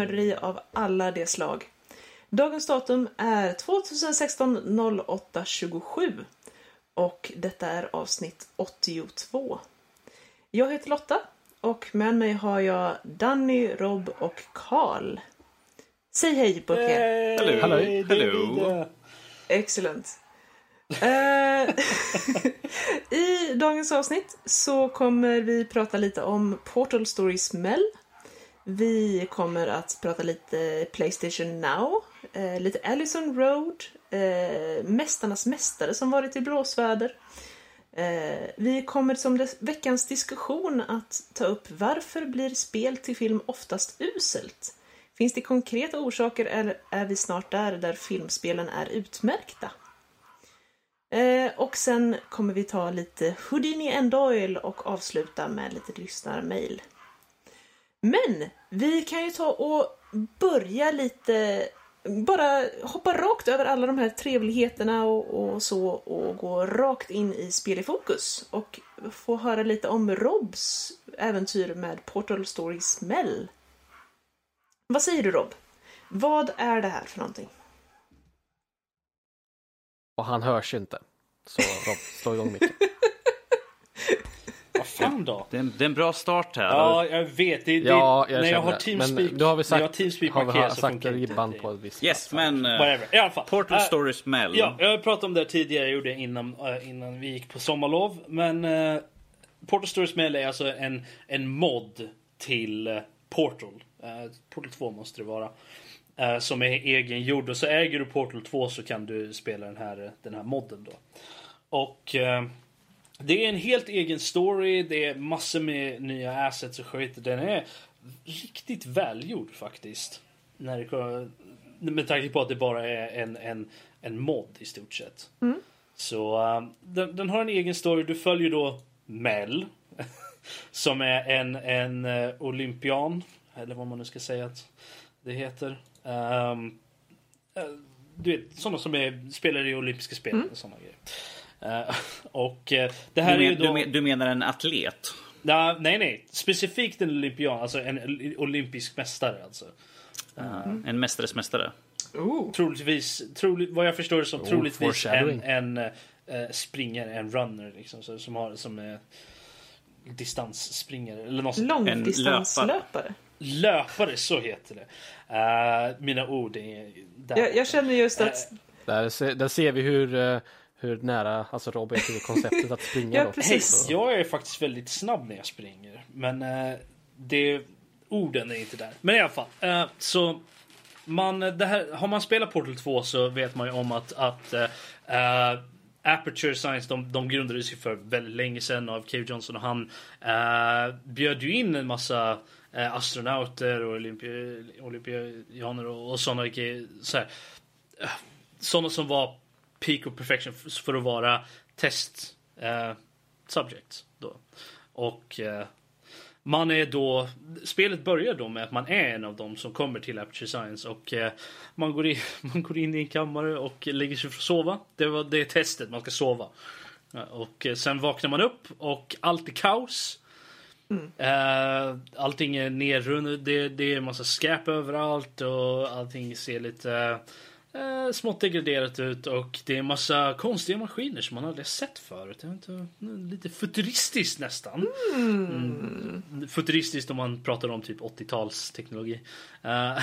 filmnörderi av alla de slag. Dagens datum är 2016 08 27 och detta är avsnitt 82. Jag heter Lotta och med mig har jag Danny, Rob och Karl. Säg hej på er. Hello. Hallå. Hello. Excellent. Eh, I dagens avsnitt så kommer vi prata lite om Portal Stories Mel. Vi kommer att prata lite Playstation Now, eh, lite Allison Road, eh, Mästarnas Mästare som varit i blåsväder. Eh, vi kommer som des- veckans diskussion att ta upp varför blir spel till film oftast uselt? Finns det konkreta orsaker eller är vi snart där, där filmspelen är utmärkta? Eh, och sen kommer vi ta lite Houdini and Doyle och avsluta med lite lyssnarmail. Men vi kan ju ta och börja lite, bara hoppa rakt över alla de här trevligheterna och, och så och gå rakt in i spel i fokus och få höra lite om Robs äventyr med Portal Stories Mel. Vad säger du Rob? Vad är det här för någonting? Och han hörs inte. Så Rob, slå igång micken. Vad fan då? Det är, en, det är en bra start här. Ja, jag vet. Det, det, Ja, jag när jag har det. Teamspeak, Men har vi när jag har sagt, Teamspeak har vi markerat så sagt funkar ribban på ett visst Yes, men... eh, Whatever. I alla fall. Portal Äh, Stories Mel. Ja, jag pratade om det tidigare, jag gjorde det innan, äh, innan vi gick på sommarlov. Men äh, Portal Stories Mail är alltså en, en mod till Portal. Portal 2 måste det vara. Som är egengjord. Och så äger du Portal 2 så kan du spela den här, den här modden då. Och det är en helt egen story, det är massor med nya assets och skit. Den är riktigt välgjord faktiskt. När det, med tanke på att det bara är en, en, en mod i stort sett. Så um, den, den har en egen story. Du följer då Mel. som är en, en uh, olympian. Eller vad man nu ska säga att det heter. Um, eh, du vet, sådana som är, spelar i olympiska spel och sådana grejer. Eh, och eh, det här Du, är men, ju då... du, men, du menar en atlet? Ja, nej, nej. Specifikt en olympian. Alltså en ol- olympisk mästare alltså. En mästares mästare? Troligtvis, troligt, vad jag förstår det som, Oh, troligtvis en, en uh, springare, en runner liksom. Så, som har som är distansspringare eller något sånt. Långdistanslöpare. Löpare, så heter det. Eh, mina ord är där. Jag, jag känner just att... Där, se- där ser vi hur, hur nära alltså Rob är till konceptet att springa. Ja, då. precis. Hej, jag är faktiskt väldigt snabb när jag springer. Men eh, det, orden är inte där. Men i alla fall. Eh, så man, det här, har man spelat Portal 2 så vet man ju om att, att eh, eh, Aperture Science de, de grundades ju för väldigt länge sedan av Cave Johnson och han eh, bjöd ju in en massa eh, astronauter och olympi, olympianer och, och sådana. Så här, eh, sådana som var peak of perfection för att vara test eh, subjects. Då. Och eh, man är då, spelet börjar då med att man är en av dem som kommer till Aperture Science och eh, man, går in, man går in i en kammare och lägger sig för att sova. Det, var, det är testet, man ska sova. Och eh, sen vaknar man upp och allt är kaos. Eh, allting är nerrunnet, det, det är en massa skräp överallt och allting ser lite eh, smått degraderat ut och det är en massa konstiga maskiner som man aldrig sett förut. Inte, lite futuristiskt nästan. Mm. Futuristiskt om man pratar om typ 80-talsteknologi. Eh,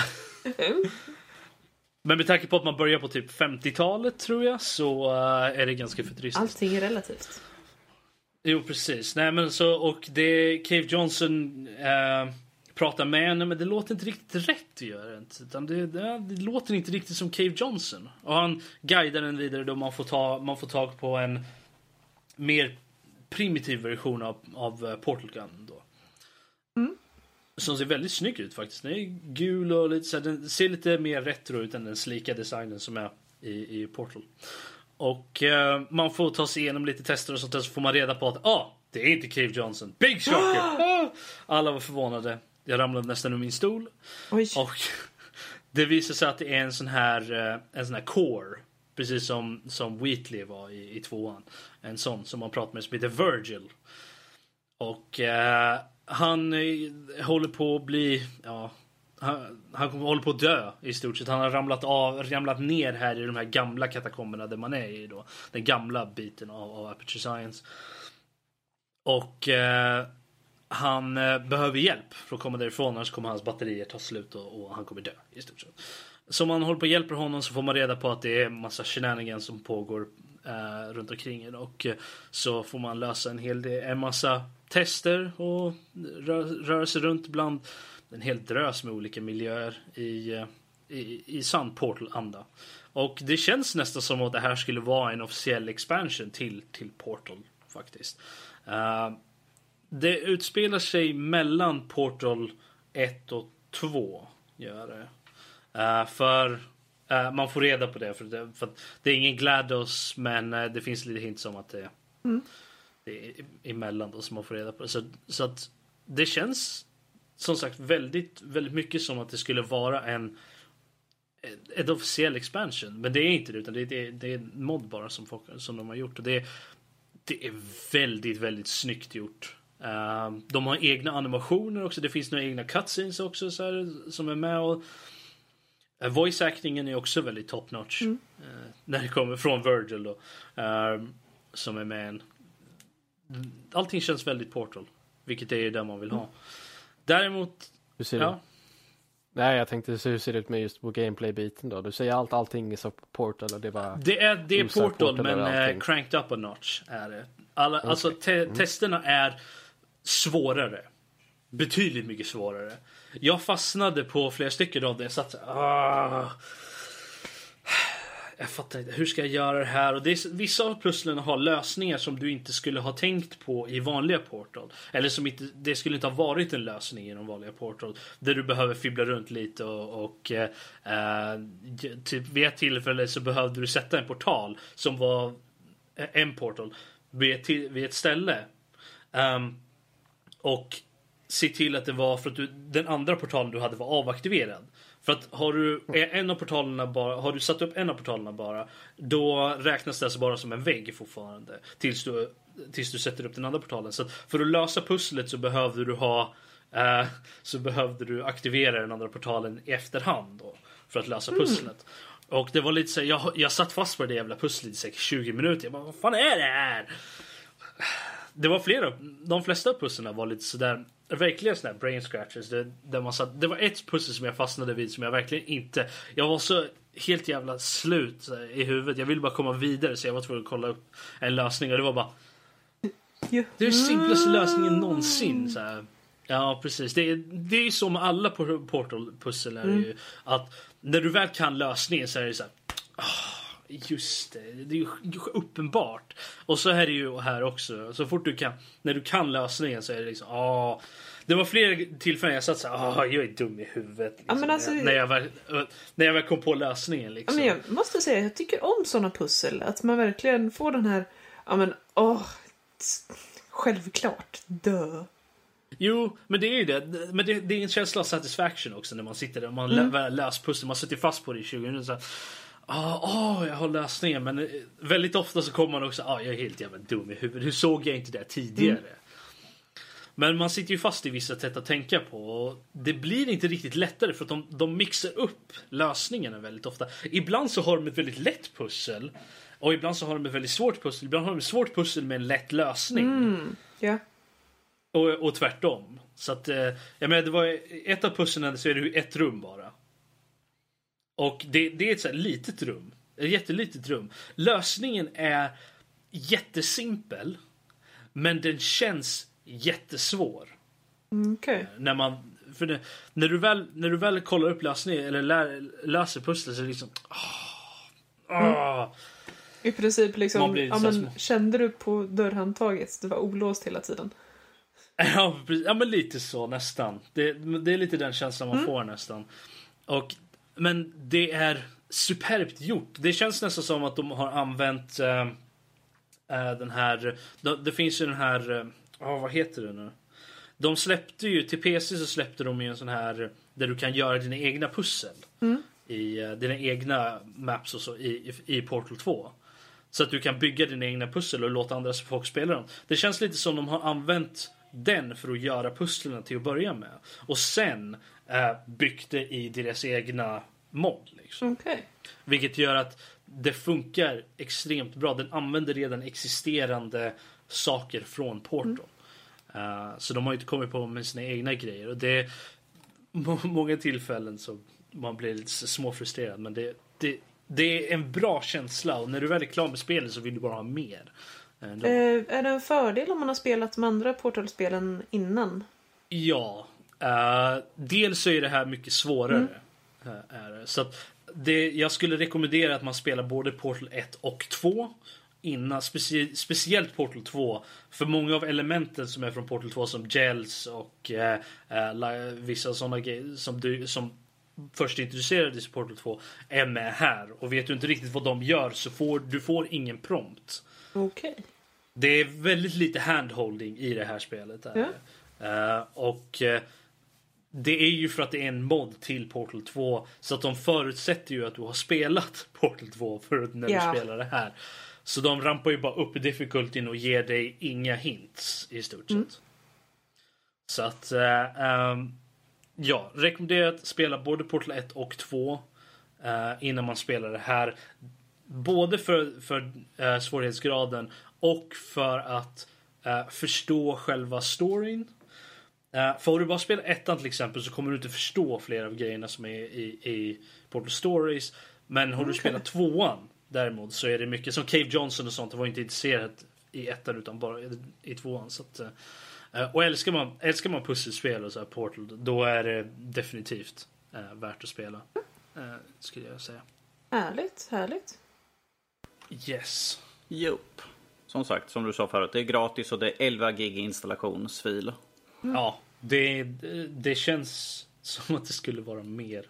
men med tanke på att man börjar på typ 50-talet tror jag så eh, är det ganska futuristiskt. Allting är relativt. Jo precis. Nej men så och det Cave Johnson eh, pratar med henne men det låter inte riktigt rätt göra det. Utan det, det, det låter inte riktigt som Cave Johnson. Och han guidar den vidare då man får, ta, man får tag på en mer primitiv version av, av eh, Portal Gun då. Som ser väldigt snygg ut faktiskt. Den är gul och lite så den ser lite mer retro ut än den slika designen som är i, i Portal. Och eh, man får ta sig igenom lite tester och sånt där så får man reda på att ah, det är inte Cave Johnson. Big shocker! Alla var förvånade. Jag ramlade nästan ur min stol. Oj. Och det visar sig att det är en sån här, eh, en sån här core. Precis som, som Wheatley var i, i tvåan. En sån som man pratar med som heter Virgil. Och eh, han eh, håller på att bli, ja, han, han kommer håller på att dö i stort sett. Han har ramlat, av, ramlat ner här i de här gamla katakomberna där man är i då. Den gamla biten av, av Aperture Science. Och eh, han eh, behöver hjälp för att komma därifrån annars kommer hans batterier ta slut och, och han kommer dö i stort sett. Så man håller på och hjälper honom så får man reda på att det är massa shenanigans som pågår eh, runt omkring en och eh, så får man lösa en hel del, en massa tester och rö röra sig runt bland en hel drös med olika miljöer i, eh, i, i sann Portal-anda. Och det känns nästan som att det här skulle vara en officiell expansion till, till Portal faktiskt. Uh, det utspelar sig mellan Portal 1 och 2. Gör det. Uh, för uh, man får reda på det. För det, för det är ingen GLaDOS men uh, det finns lite hints om att det, mm. det är emellan då som man får reda på det. Så, så att det känns som sagt väldigt, väldigt mycket som att det skulle vara en ett officiell expansion. Men det är inte det utan det är, det, det är en mod bara som, folk, som de har gjort. Och det, det är väldigt, väldigt snyggt gjort. Uh, de har egna animationer också. Det finns några egna cutscenes också så här, som är med. Och, uh, voice actingen är också väldigt top notch. Mm. Uh, när det kommer från Virgil då. som är med en. Allting känns väldigt Portal. Vilket är det man vill ha. Mm. Däremot. Hur ser ja. det? Nej, jag tänkte hur ser det ut med just på gameplay-biten då? Du säger allt, allting är så Portal och det var... Det är, det är Portal, portal men cranked up a notch är det. Alla, okay. Alltså te mm. testerna är svårare. Betydligt mycket svårare. Jag fastnade på flera stycken av det. Jag satt. Ah. Jag fattar inte. Hur ska jag göra det här? Och det är, vissa av pusslen har lösningar som du inte skulle ha tänkt på i vanliga Portal. Eller som inte, det skulle inte ha varit en lösning i de vanliga Portal. Där du behöver fibbla runt lite och, och eh, eh typ vid ett tillfälle så behövde du sätta en portal som var eh, en portal vid ett, vid ett ställe. Um, och se till att det var för att du, den andra portalen du hade var avaktiverad. För att har du en av portalerna bara, har du satt upp en av portalerna bara, då räknas det alltså bara som en vägg fortfarande. Tills du, tills du sätter upp den andra portalen. Så för att lösa pusslet så behövde du ha eh, så behövde du aktivera den andra portalen i efterhand då. För att lösa pusslet. Mm. Och det var lite så jag, jag satt fast på det jävla pusslet i säkert 20 minuter. Jag bara, vad fan är det här? Det var flera, de flesta pusslen var lite sådär verkligen sådana brain scratchers. Det, där man satt, det var ett pussel som jag fastnade vid som jag verkligen inte... Jag var så helt jävla slut i huvudet. Jag ville bara komma vidare så jag var tvungen att kolla upp en lösning och det var bara... Det är den simplaste lösningen någonsin. Så här. Ja precis. Det är, det är med alla Portal-pussel. Mm. Att när du väl kan lösningen så är det så här... Oh, Just det, det är ju uppenbart. Och så är det ju här också. Så fort du kan, när du kan lösningen så är det liksom, ah. Det var fler tillfällen jag satt såhär, ah, jag är dum i huvudet. Liksom, ja, alltså, när, jag väl, när jag väl kom på lösningen. Liksom. Ja, men jag måste säga, jag tycker om såna pussel. Att man verkligen får den här, ja men åh, oh, självklart, dö. Jo, men det är ju det. Men det, det, är en känsla av satisfaction också när man sitter där och man mm. löser pussel. Man sitter fast på det i 20 minuter ah, oh, jag har lösningen. Men eh, väldigt ofta så kommer man också, ah, jag är helt jävla dum i huvudet. Hur såg jag inte det tidigare? Mm. Men man sitter ju fast i vissa sätt att tänka på. Och det blir inte riktigt lättare för att de, de mixar upp lösningarna väldigt ofta. Ibland så har de ett väldigt lätt pussel. Och ibland så har de ett väldigt svårt pussel. Ibland har de ett svårt pussel med en lätt lösning. Mm. Yeah. Och, och tvärtom. Så att, eh, jag menar, det var ett av pusslen så är det ju ett rum bara. Och det, det är ett så litet rum. Ett jättelitet rum. Lösningen är jättesimpel. Men den känns jättesvår. Mm, okay. När man... För det, när, du väl, när du väl kollar upp lösningen eller lär, löser pusslet så är det liksom... Oh, oh. Mm. I princip liksom, ja, men, kände du på dörrhandtaget? Det var olåst hela tiden. Ja, ja men lite så nästan. Det, det är lite den känslan man mm. får nästan. Och men det är superbt gjort. Det känns nästan som att de har använt äh, den här... Det, det, finns ju den här... Äh, vad heter det nu? De släppte ju, till PC så släppte de ju en sån här där du kan göra dina egna pussel. Mm. I uh, dina egna maps och så i, i, i, Portal 2. Så att du kan bygga dina egna pussel och låta andra folk spela dem. Det känns lite som de har använt den för att göra pusslen till att börja med. Och sen byggt det i deras egna mod. Liksom. Okej. Vilket gör att det funkar extremt bra. Den använder redan existerande saker från Portal. Eh, så de har inte kommit på med sina egna grejer. Och det är må- många tillfällen så man blir lite småfrustrerad. Men det, det, det är en bra känsla och när du väl är klar med spelet så vill du bara ha mer. Ändå. Eh, är det en fördel om man har spelat de andra Portal-spelen innan? Ja. Eh, dels så är det här mycket svårare. är det. Så det, jag skulle rekommendera att man spelar både Portal 1 och 2. Innan, specie, speciellt Portal 2. För många av elementen som är från Portal 2 som gels och la- vissa sådana grejer som, du, som först introducerades i Portal 2 är med här. Och vet du inte riktigt vad de gör så får du får ingen prompt. Okej. Det är väldigt lite handholding i det här spelet. Är det. Eh, och det är ju för att det är en mod till Portal 2. Så att de förutsätter ju att du har spelat Portal 2 för när Ja. du spelar det här. Så de rampar ju bara upp difficultyn och ger dig inga hints i stort sett. Så att eh, ehm, ja, rekommenderar att spela både Portal 1 och 2 eh, innan man spelar det här. Både för, för eh, svårighetsgraden och för att förstå själva storyn. Eh, för om du bara spelar ettan till exempel så kommer du inte förstå flera av grejerna som är i, i Portal Stories. Men har du Okej. spelat tvåan däremot så är det mycket som Cave Johnson och sånt var inte intresserad i ettan utan bara i, tvåan. Så att, eh, och älskar man, älskar man pusselspel och så här Portal då är det definitivt eh, värt att spela. Skulle jag säga. Härligt, härligt. Yes. Jupp. Som sagt, som du sa förut, det är gratis och det är 11 gig installationsfil. Ja, det, det, känns som att det skulle vara mer.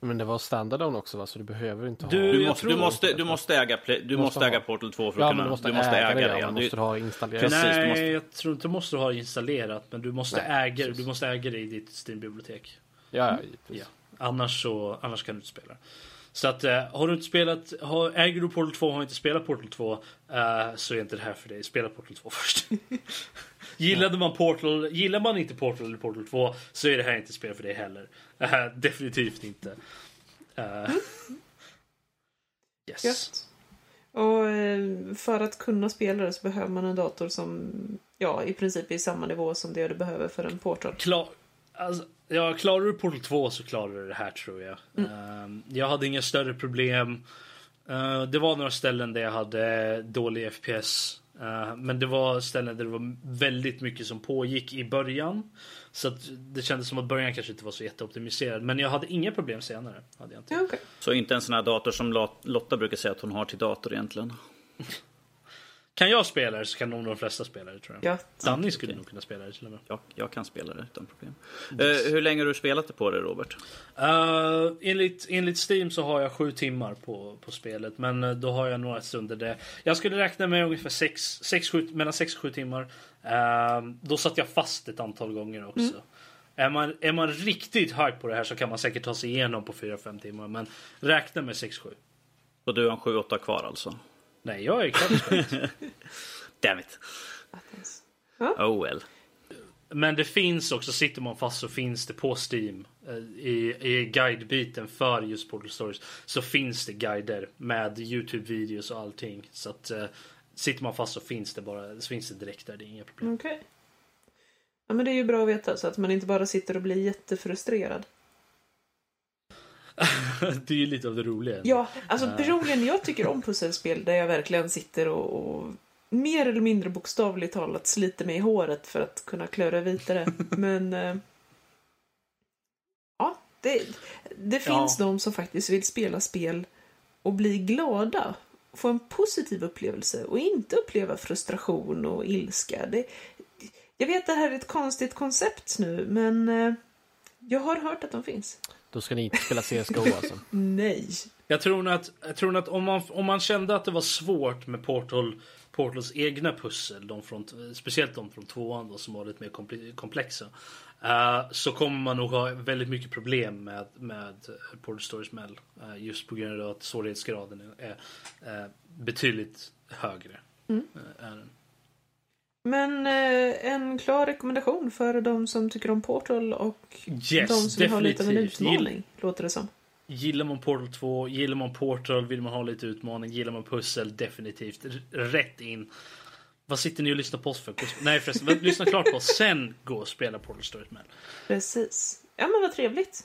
Men det var standardon också va, så du behöver inte ha... Du- Du måste, du det. måste, du måste äga, Play- du måste äga Portal 2 för att ja, kunna... du måste, du måste äga, det, det. ja. Du Du- måste ha installerat. Precis, du Nej, måste- jag tror inte du måste ha installerat, men du måste, Nej, äga, precis. du måste äga det i ditt Steam-bibliotek. Ja, ja, Ja. givetvis. Annars, så, annars kan du inte spela. Så att eh, har du inte spelat, har, äger du Portal 2 och har inte spelat Portal 2 eh, så är inte det här för dig. Spela Portal 2 först. Gillade man Portal, gillar man inte Portal eller Portal 2 så är det här inte spel för dig heller. Eh, definitivt inte. Eh, yes. Gött. Och eh, för att kunna spela det så behöver man en dator som ja, i princip är i samma nivå som det du behöver för en Portal. Klar, alltså, ja, klarar du Portal 2 så klarar du det här tror jag. Ehm, jag hade inga större problem. Eh, det var några ställen där jag hade dålig FPS. Eh, men det var ställen där det var väldigt mycket som pågick i början. Så det kändes som att början kanske inte var så jätteoptimiserad. Men jag hade inga problem senare. Hade jag inte. Okej. Så inte en sån här dator som Lot- Lotta brukar säga att hon har till dator egentligen. Kan jag spela det så kan nog de flesta spela det tror jag. Gött. Danny skulle nog kunna spela det till och med. Jag, jag kan spela det utan problem. Eh, hur länge har du spelat det på det Robert? Uh, enligt, enligt Steam så har jag sju timmar på, på spelet. Men eh, då har jag några stunder där. Jag skulle räkna med ungefär sex, sex, sju, mellan 6 och 7 timmar. Eh, då satt jag fast ett antal gånger också. Är, man, är man riktigt hype på det här så kan man säkert ta sig igenom på 4-5 timmar. Men räkna med 6-7. Och du har en 7-8 kvar alltså? Nej, jag är spelet. Damn it. Oh well. Men det finns också, sitter man fast så finns det på Steam eh, i, i guidebiten för just Portal Stories så finns det guider med Youtube-videos och allting. Så att eh, sitter man fast så finns det bara så finns det direkt där, det är inga problem. Okej. Ja, men det är ju bra att veta så att man inte bara sitter och blir jättefrustrerad. det är ju lite av det roliga. Ja, alltså personligen, jag tycker om pusselspel där jag verkligen sitter och, och mer eller mindre bokstavligt talat sliter mig i håret för att kunna klöra vidare. Men... Eh, ja, det, det finns Ja. de som faktiskt vill spela spel och bli glada. Få en positiv upplevelse och inte uppleva frustration och ilska. Det, jag vet det här är ett konstigt koncept nu, men eh, jag har hört att de finns. Då ska ni inte spela CSGO alltså. Nej. Jag tror nog att, jag tror att om, man, om man kände att det var svårt med Portal, Portals egna pussel, de från, speciellt de från tvåan då, som var lite mer komple- komplexa. eh, så kommer man nog ha väldigt mycket problem med, med Portal Stories Mel. eh, just på grund av att svårighetsgraden är, är eh, betydligt högre. Mm. eh, den. Men eh, en klar rekommendation för de som tycker om Portal och Yes, de som vill ha lite av en definitivt. utmaning, låter det som. Gillar man Portal 2, gillar man Portal, vill man ha lite utmaning, gillar man pussel, definitivt. Rätt in. Vad sitter ni och lyssnar på oss för? Nej förresten, lyssna klart på oss, sen gå och spela Portal Stories Man. Precis. Ja men vad trevligt.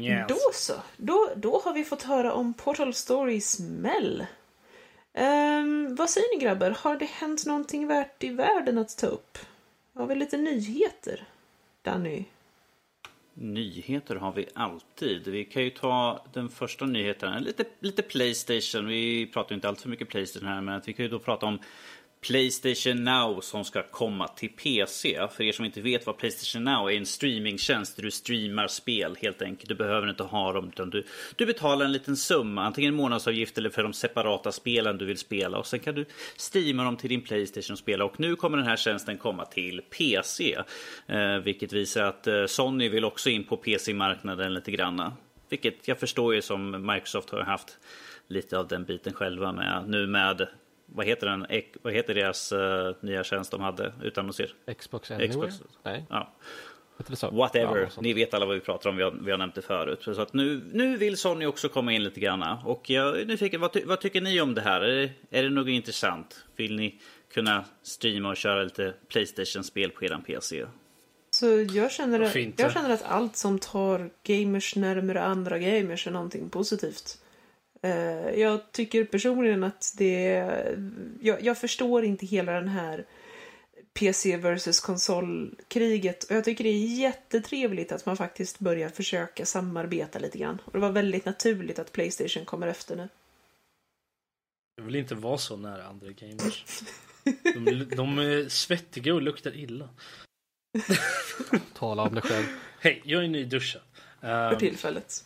Yes. Då så. Då, då har vi fått höra om Portal Stories Mel. Um, vad säger ni grabbar? Har det hänt någonting värt i världen att ta upp? Har vi lite nyheter? Danny? Nyheter har vi alltid. Vi kan ju ta den första nyheten. Lite, lite Playstation. Vi pratar ju inte alltför mycket Playstation här, men att vi kan ju då prata om Playstation Now som ska komma till PC. För er som inte vet vad Playstation Now är en streamingtjänst där du streamar spel helt enkelt. Du behöver inte ha dem utan du, du betalar en liten summa, antingen månadsavgift eller för de separata spelen du vill spela. Och sen kan du streama dem till din Playstation och spela. Och nu kommer den här tjänsten komma till PC. Eh, vilket visar att eh, Sony vill också in på PC-marknaden lite granna. Vilket jag förstår ju som Microsoft har haft lite av den biten själva med nu med vad heter den? Vad heter deras eh, nya tjänst de hade utannonser? Xbox Anywhere? Xbox. Nej, Ja. Ja, Whatever, sånt. ni vet alla vad vi pratar om, vi har, vi har nämnt det förut. Så att nu, nu vill Sony också komma in lite grann. Och jag är nyfiken, vad, ty, vad tycker ni om det här? Är det, är det något intressant? Vill ni kunna streama och köra lite Playstation-spel på eran PC? Så jag känner, jag känner att allt som tar gamers närmare andra gamers är någonting positivt. Eh, jag tycker personligen att det... Jag, jag förstår inte hela den här PC versus konsolkriget. Och jag tycker det är jättetrevligt att man faktiskt börjar försöka samarbeta lite grann. Och det var väldigt naturligt att Playstation kommer efter nu. Jag vill inte vara så nära andra gamers. De, de är svettiga och luktar illa. Tala om dig själv. Hej, jag är nyduschad. För Um, tillfället.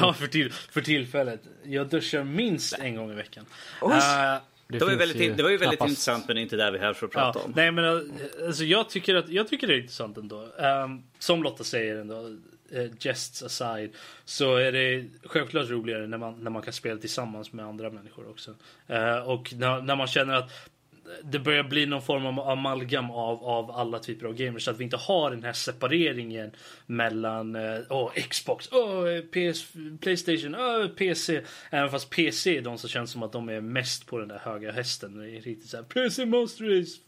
Ja, för, till, för tillfället. Jag duschar minst en gång i veckan. Oj. Uh, Det, Det var ju väldigt, det var ju väldigt knappast- intressant men det är inte där vi är här för att prata Ja, om. nej men eh, alltså, jag, tycker att, jag tycker det är intressant ändå. Ehm, som Lotta säger ändå, uh, jests aside, så är det självklart roligare när man, när man kan spela tillsammans med andra människor också. Eh, och när, när man känner att det börjar bli någon form av amalgam av, av alla typer av gamers. Så att vi inte har den här separeringen mellan åh, Xbox, åh, PS, Playstation, åh, PC. Även fast PC är de som känns som att de är mest på den där höga hästen. Det är riktigt så här, PC Monster Race.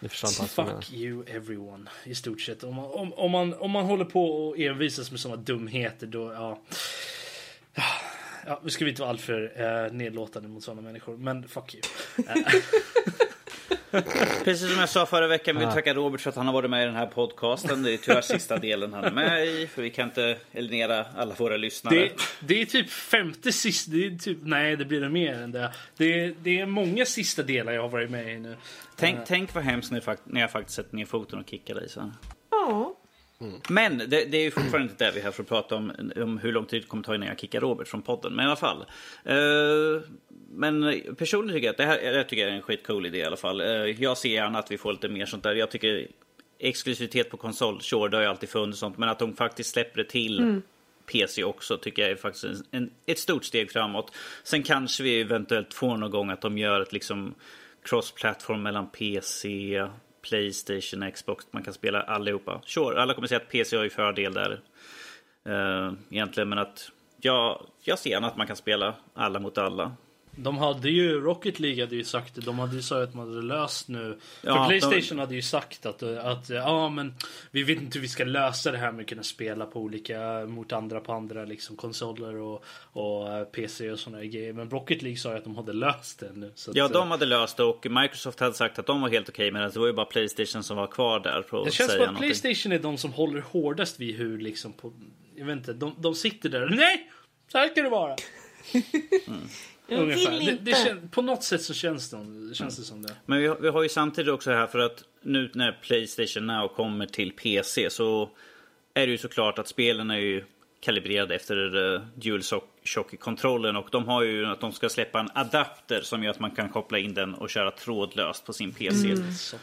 Vad jag menar. Fuck you everyone i stort sett. Om man, om, om man, om man håller på och envisas med sådana dumheter då, ja. Ja, nu ska vi inte vara alltför eh, nedlåtande mot sådana människor, men fuck you. Eh, Precis som jag sa förra veckan vill Ja. jag tacka Robert för att han har varit med i den här podcasten. Det är tyvärr sista delen han är med i. För vi kan inte eliminera alla våra lyssnare. det, det är typ femte sista, det är typ, nej det blir det mer än det. Det, är- det är många sista delar jag har varit med i nu. Tänk, tänk vad hemskt när, fakt- när jag faktiskt sätter ner foten och kickar dig sen. Ja. Men det, det är ju fortfarande inte det vi är här för att prata om, om hur lång tid det kommer ta innan jag kickar Robert från podden. Men i alla fall. Eh, men personligen tycker jag att det här, det här tycker jag är en skitcool idé i alla fall. Eh, jag ser gärna att vi får lite mer sånt där. Jag tycker exklusivitet på konsol, sure, det har ju alltid funnits sånt. Men att de faktiskt släpper det till PC också tycker jag är faktiskt en, en, ett stort steg framåt. Sen kanske vi eventuellt får någon gång att de gör ett liksom cross-platform mellan PC, Playstation, Xbox. Man kan spela allihopa. Sure, alla kommer säga att PC har ju fördel där. Uh, egentligen, men att jag, jag ser gärna att man kan spela alla mot alla. De hade ju, Rocket League hade ju sagt det, de hade ju sagt att man hade löst nu. Ja, För de- Playstation hade ju sagt att, att ja men vi vet inte hur vi ska lösa det här med att kunna spela på olika, mot andra på andra liksom konsoler och, och eh, PC och sådana grejer. Men Rocket League sa ju att de hade löst det nu. Så Ja, att, de hade löst det och Microsoft hade sagt att de var helt okej med det. Det var ju bara Playstation som var kvar där. För att det känns säga som att någonting. Playstation är de som håller hårdast vid hur liksom på, jag vet inte, de, de sitter där Nej! Så här ska det vara. Jag Ungefär. vill Det, inte. det kän, på något sätt så känns det, känns det som det. Men vi har, vi har ju samtidigt också det här för att nu när Playstation Now kommer till PC så är det ju såklart att spelen är ju kalibrerade efter uh, DualShock-kontrollen och de har ju att de ska släppa en adapter som gör att man kan koppla in den och köra trådlöst på sin PC. Så.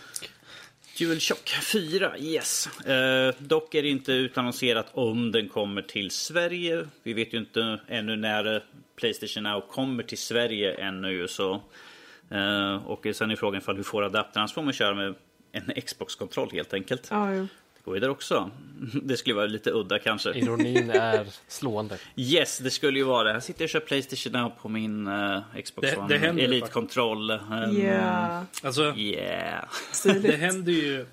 DualShock 4, yes. Eh, dock är det inte utannonserat om den kommer till Sverige. Vi vet ju inte ännu när Playstation Now kommer till Sverige ännu så. Eh, och sen är frågan ifall du får adaptern. Annars får man köra med en Xbox-kontroll helt enkelt. Ja, jo. Det går ju där också. Det skulle vara lite udda kanske. Ironin är slående. Yes, det skulle ju vara det. Jag sitter och kör Playstation Now på min uh, Xbox Det- One. ju Elite-kontroll. Um, Ja, Alltså, Yeah. det händer ju...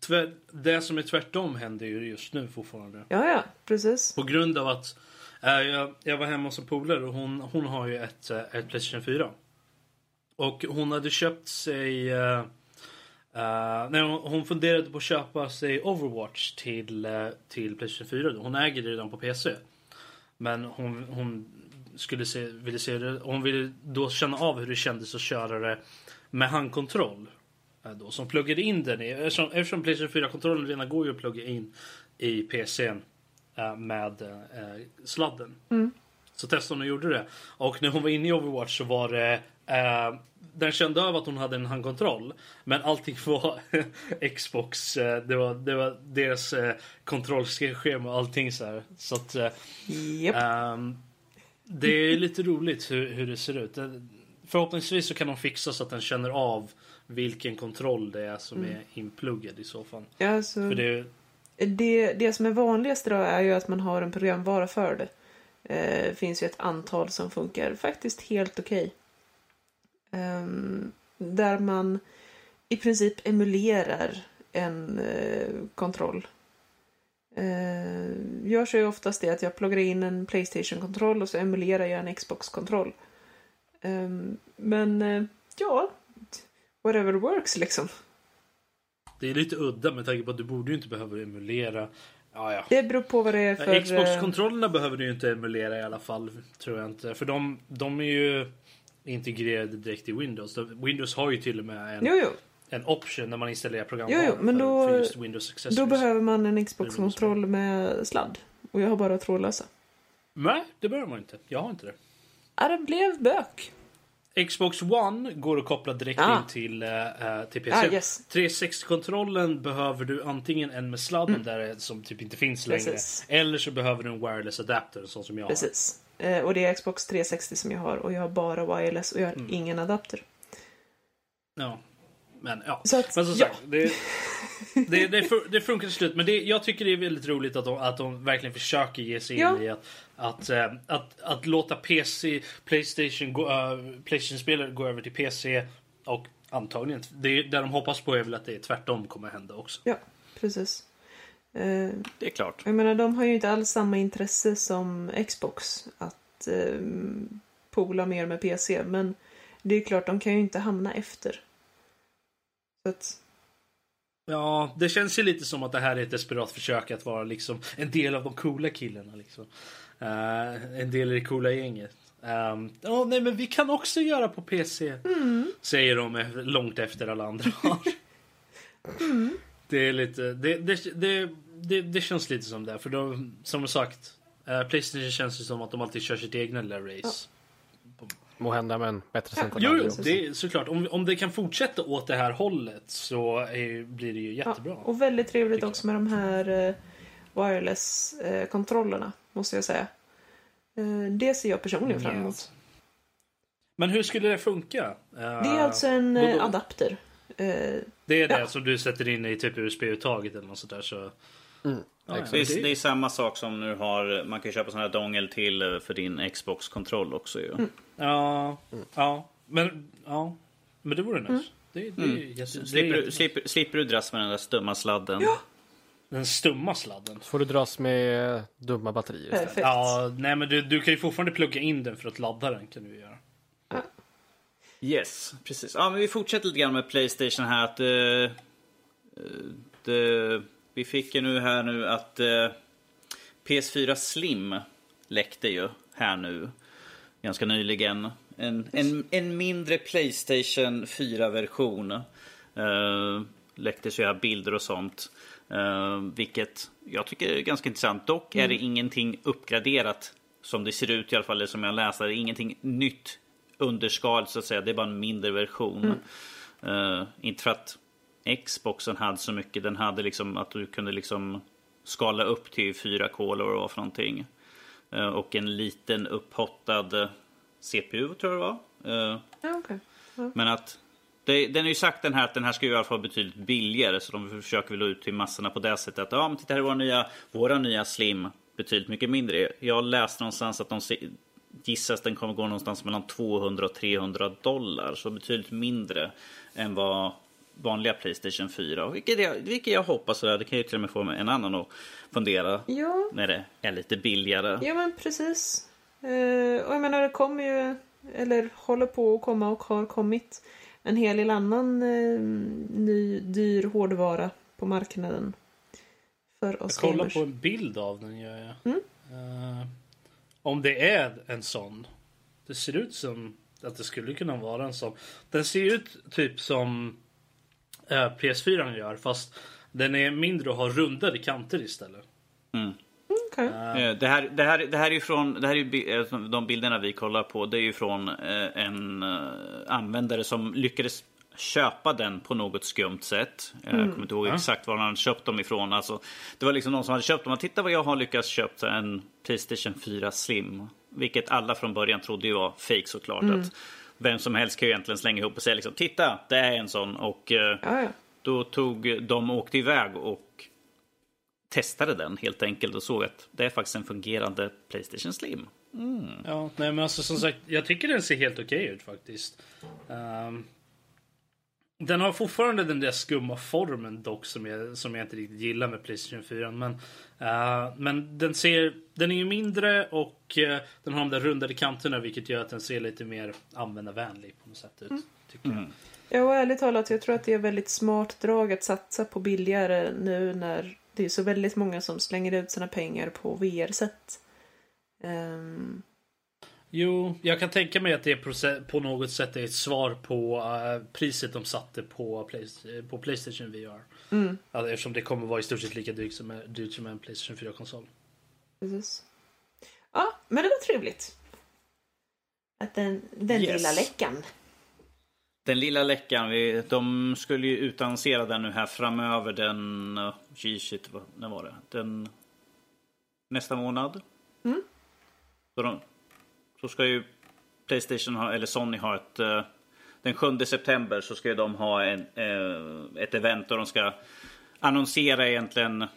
Tvär, det som är tvärtom händer ju just nu fortfarande. Ja, ja, precis. På grund av att eh, jag, jag var hemma hos en polare och hon, hon har ju ett, eh, ett Playstation 4. Och hon hade köpt sig... eh, eh, nej, hon, funderade på att köpa sig Overwatch till, eh, till Playstation 4. Då. Hon äger det redan på PC. Men hon, hon skulle se, ville se det, hon ville då känna av hur det kändes att köra det med handkontroll. eh, Då, som pluggade in den i, eftersom, eftersom Playstation 4-kontrollen redan går ju att plugga in i PCn eh, med eh, sladden. Så testade hon och gjorde det. Och när hon var inne i Overwatch så var det eh, den kände av att hon hade en handkontroll. Men allting var Xbox. Eh, det, var, det var deras eh, kontrollschema och allting så här. Så att eh, Japp. Ehm, det är lite roligt hur, hur det ser ut. Förhoppningsvis så kan de fixa så att den känner av vilken kontroll det är som är inpluggad i så fall. Alltså, För det, det, det som är vanligast idag är ju att man har en programvara för det. Eh, Det finns ju ett antal som funkar faktiskt helt okej. Ehm, där man i princip emulerar en eh, kontroll. Eh, jag kör ju oftast det att jag pluggar in en Playstation-kontroll och så emulerar jag en Xbox-kontroll. Ehm, men eh, ja, whatever works liksom. det är lite udda med tanke på att du borde ju inte behöva emulera. Ja, ja. Det beror på vad det är för... eh, Xbox-kontrollerna behöver du ju inte emulera i alla fall. Tror jag inte. För de, de är ju integrerade direkt i Windows. Windows har ju till och med en, Jo, jo. en option när man installerar Jo, programvaran jo, men för, då- för just Windows Accessories. Då behöver man en Xbox-kontroll med sladd. Och jag har bara trådlösa. Nej, det behöver man inte. Jag har inte det. Ja, det blev bök. Xbox One går att koppla direkt Ah. in till, eh, eh, till PC. Ah, yes. 360-kontrollen behöver du antingen en med sladden där det, som typ inte finns längre. Mm. Precis. Eller så behöver du en wireless adapter sån som jag Precis. Eh, och det är Xbox 360 som jag har. Och jag har bara wireless och jag har Mm. ingen adapter. Ja. Men ja. Så att, Men som ja. sagt, det, det, det, fun- det funkar till slut. Men det, jag tycker det är väldigt roligt att de, att de verkligen försöker ge sig in Ja. i att, att, eh, att, att låta PC, Playstation, gå, eh, Playstation-spelare gå över till PC. Och antagligen, det, det de hoppas på är väl att det tvärtom kommer hända också. Ja, precis. Eh, Det är klart. jag menar, de har ju inte alls samma intresse som Xbox att eh, pola mer med PC. Men det är klart, de kan ju inte hamna efter. Så att, Ja, det känns ju lite som att det här är ett desperat försök att vara liksom en del av de coola killarna. Liksom. Eh, en del i det coola gänget. Um, oh, nej, men vi kan också göra på PC. Säger de e- långt efter alla andra har. Det är lite... Det, det, det, det, det känns lite som det. För de, som sagt, uh, Playstation känns det som att de alltid kör sitt egna lilla race. Må hända med en bättre Ja, central. Jo, det är såklart. Om, om det kan fortsätta åt det här hållet så är, blir det ju jättebra. Ja, och väldigt trevligt också med de här eh, wireless-kontrollerna, måste jag säga. Eh, det ser jag personligen fram emot. Men hur skulle det funka? Eh, Det är alltså en eh, adapter. Det är det ja. som du sätter in i typ USB-uttaget eller något sånt där. Så... Mm. Det ja, är, det är samma sak som nu har, man kan köpa sån här dongel till för din Xbox-kontroll också ju. ja, ja, men ja, men det vore nice. Det, det är Mm. det är Slipper, du, slipper, slipper du dras med den där stumma sladden. Ja. Den stumma sladden. Får du dras med dumma batterier istället. perfekt. Ja, nej men du, du kan ju fortfarande plugga in den för att ladda den kan du göra. Yes, precis. Ja, men vi fortsätter lite grann med Playstation här. Att, eh, det, vi fick ju nu här nu att eh, PS4 Slim läckte ju här nu ganska nyligen. En, en, en mindre Playstation 4-version. Eh, läcktes ju här bilder och sånt. Eh, vilket jag tycker är ganska intressant. Dock är det ingenting uppgraderat som det ser ut i alla fall, eller som jag läser. Det är ingenting nytt underskal så att säga. Det är bara en mindre version. Eh, inte för att Xboxen hade så mycket. Den hade liksom att du kunde liksom skala upp till 4K eller vad det var för någonting. Eh, och en liten upphottad CPU tror jag det var. Eh, Ja, okej. Men att det, den är ju sagt den här att den här ska ju i alla fall vara betydligt billigare så de försöker väl ut till massorna på det sättet. Att ja, men titta här är våra nya, våra nya Slim betydligt mycket mindre. Jag läste någonstans att de gissas den kommer gå någonstans mellan 200 och 300 dollar. Så betydligt mindre än vad vanliga Playstation 4. Vilket jag, vilket jag hoppas. Sådär. Det kan ju till och med få en annan att fundera Ja, när det är lite billigare. ja men precis. Eh, och jag menar, det kommer ju, eller håller på att komma och har kommit en hel del annan eh, ny dyr hårdvara på marknaden. För oss Jag kollar gamers. på en bild av den gör jag. Mm. Eh, om det är en sån. Det ser ut som att det skulle kunna vara en sån. Den ser ut typ som eh, PS4 gör fast den är mindre och har rundade kanter istället. Okej. Eh, Det här, det, här, det här är ju från, det här är ju bi- eh, de bilderna vi kollar på. Det är ju från eh, en eh, användare som lyckades köpa den på något skumt sätt. Eh, Jag kommer inte ihåg exakt var han hade köpt dem ifrån. Alltså, det var liksom någon som hade köpt dem. Titta vad jag har lyckats köpa en Playstation 4 Slim. Vilket alla från början trodde ju var fake såklart. Att vem som helst kan ju egentligen slänga ihop och säga liksom, titta det är en sån. Och eh, Ja, ja. då tog de åkte iväg och testade den helt enkelt och såg att det är faktiskt en fungerande Playstation Slim. Ja, nej men alltså som sagt, jag tycker den ser helt okej ut faktiskt. Ehm, den har fortfarande den där skumma formen dock som jag, som jag inte riktigt gillar med Playstation 4. Men, eh, men den ser, den är ju mindre och eh, den har de där rundade kanterna vilket gör att den ser lite mer användarvänlig på något sätt ut. Tycker jag. Ja, och ärligt talat, jag tror att det är väldigt smart drag att satsa på billigare nu när det är så väldigt många som slänger ut sina pengar på VR-sätt. Ehm, Jo, jag kan tänka mig att det på, något sätt är ett svar på eh, priset de satte på, Play- på Playstation VR. mm, Alltså, eftersom det kommer vara i stort sett lika dyrt som, dyrt som en Playstation 4-konsol. precis. Ja, men det var trevligt. Att den, den Yes. lilla läckan. Den lilla läckan, vi, de skulle ju utannonsera den nu här framöver den... Uh, gee, shit, vad, när var det? Den... Nästa månad? Mm. Så, de, så ska ju Playstation ha, eller Sony ha ett... eh, den 7 september så ska ju de ha en, eh, ett event och de ska annonsera egentligen eh,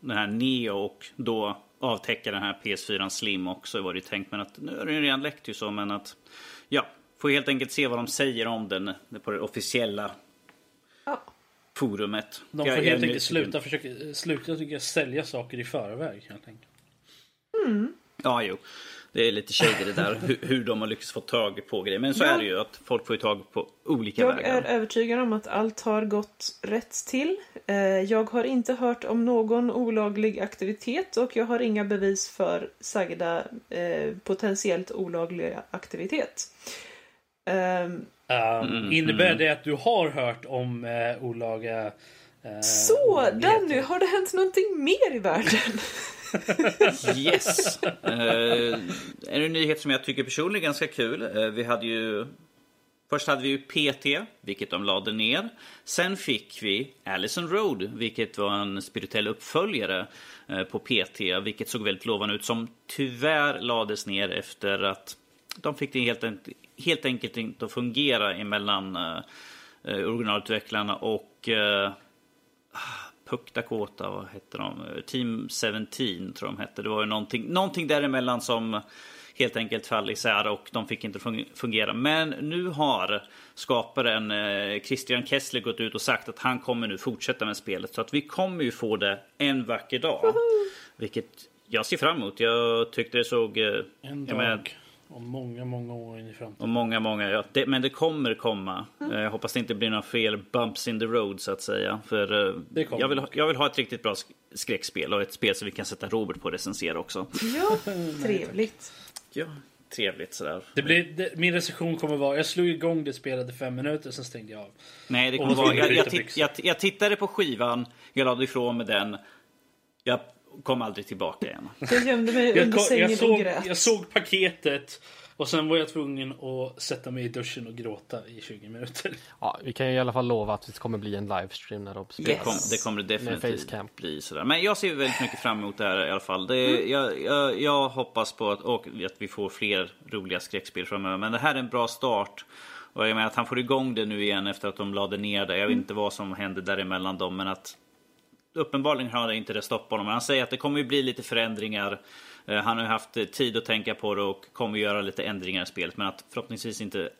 den här Neo och då avtäcka den här PS4 Slim också var det ju tänkt. Men att nu är den ju redan läckt ju så men att ja, får helt enkelt se vad de säger om den på det officiella Ja, forumet. De får Jag- helt enkelt sluta försöka sluta tycker jag, sälja saker i förväg. Helt enkelt. Ja, jo. Det är lite shady det där hur, hur de har lyckats få tag på grejer. Men så Ja. är det ju att folk får ju tag på olika jag vägar. är övertygad om att allt har gått rätt till. Eh, Jag har inte hört om någon olaglig aktivitet och jag har inga bevis för sagda eh, potentiellt olaglig aktivitet. Um, innebär det att du har hört om uh, olaga... eh, Så? Danny, har det hänt någonting mer i världen? Yes! Uh, en nyhet som jag tycker personligen är ganska kul. Uh, vi hade ju... Först hade vi ju PT, vilket de lade ner. Sen fick vi Allison Road, vilket var en spirituell uppföljare eh, på PT, vilket såg väldigt lovande ut. Som tyvärr lades ner efter att de fick det helt, helt enkelt inte att fungera emellan originalutvecklarna och Puck Dakota, vad hette de? Team 17 tror de hette. Det var ju någonting, någonting däremellan som helt enkelt föll isär och de fick inte fun- fungera. Men nu har skaparen eh, Christian Kessler gått ut och sagt att han kommer nu fortsätta med spelet. Så att vi kommer ju få det en vacker dag. Vilket jag ser fram emot. Jag tyckte det såg... eh, En jag dag. menar, Om många, många år in i framtiden. och många, många. Ja, det, men det kommer komma. Eh, Jag hoppas det inte blir några fler bumps in the road så att säga. För eh, Det kommer. jag vill, ha, jag vill ha ett riktigt bra sk- skräckspel och ett spel som vi kan sätta Robert på att recensera också. Ja, trevligt. Ja, trevligt sådär. Det blir, det, min recension kommer vara, jag slog igång det, spelade fem minuter, sen stängde jag av. Nej, det kommer vara, jag, jag, jag tittade på skivan, jag lade ifrån mig den. Jag kom aldrig tillbaka igen. Jag gömde mig Jag, under sängen jag, och såg, grät. jag såg paketet och sen var jag tvungen att sätta mig i duschen och gråta i 20 minuter. Ja, vi kan ju i alla fall lova att det kommer bli en livestream när de spelar. Det, kom, det kommer det definitivt bli sådär. Men jag ser väldigt mycket fram emot det här i alla fall. Det, Mm. jag, jag, jag hoppas på att, och att vi får fler roliga skräckspel framöver. Men det här är en bra start. Och jag menar att han får igång det nu igen efter att de lade ner det. Jag vet inte vad som hände däremellan dem men att uppenbarligen har det inte det stoppat honom. Men han säger att det kommer ju bli lite förändringar. Eh, han har ju haft eh, tid att tänka på det och kommer göra lite ändringar i spelet. Men att förhoppningsvis inte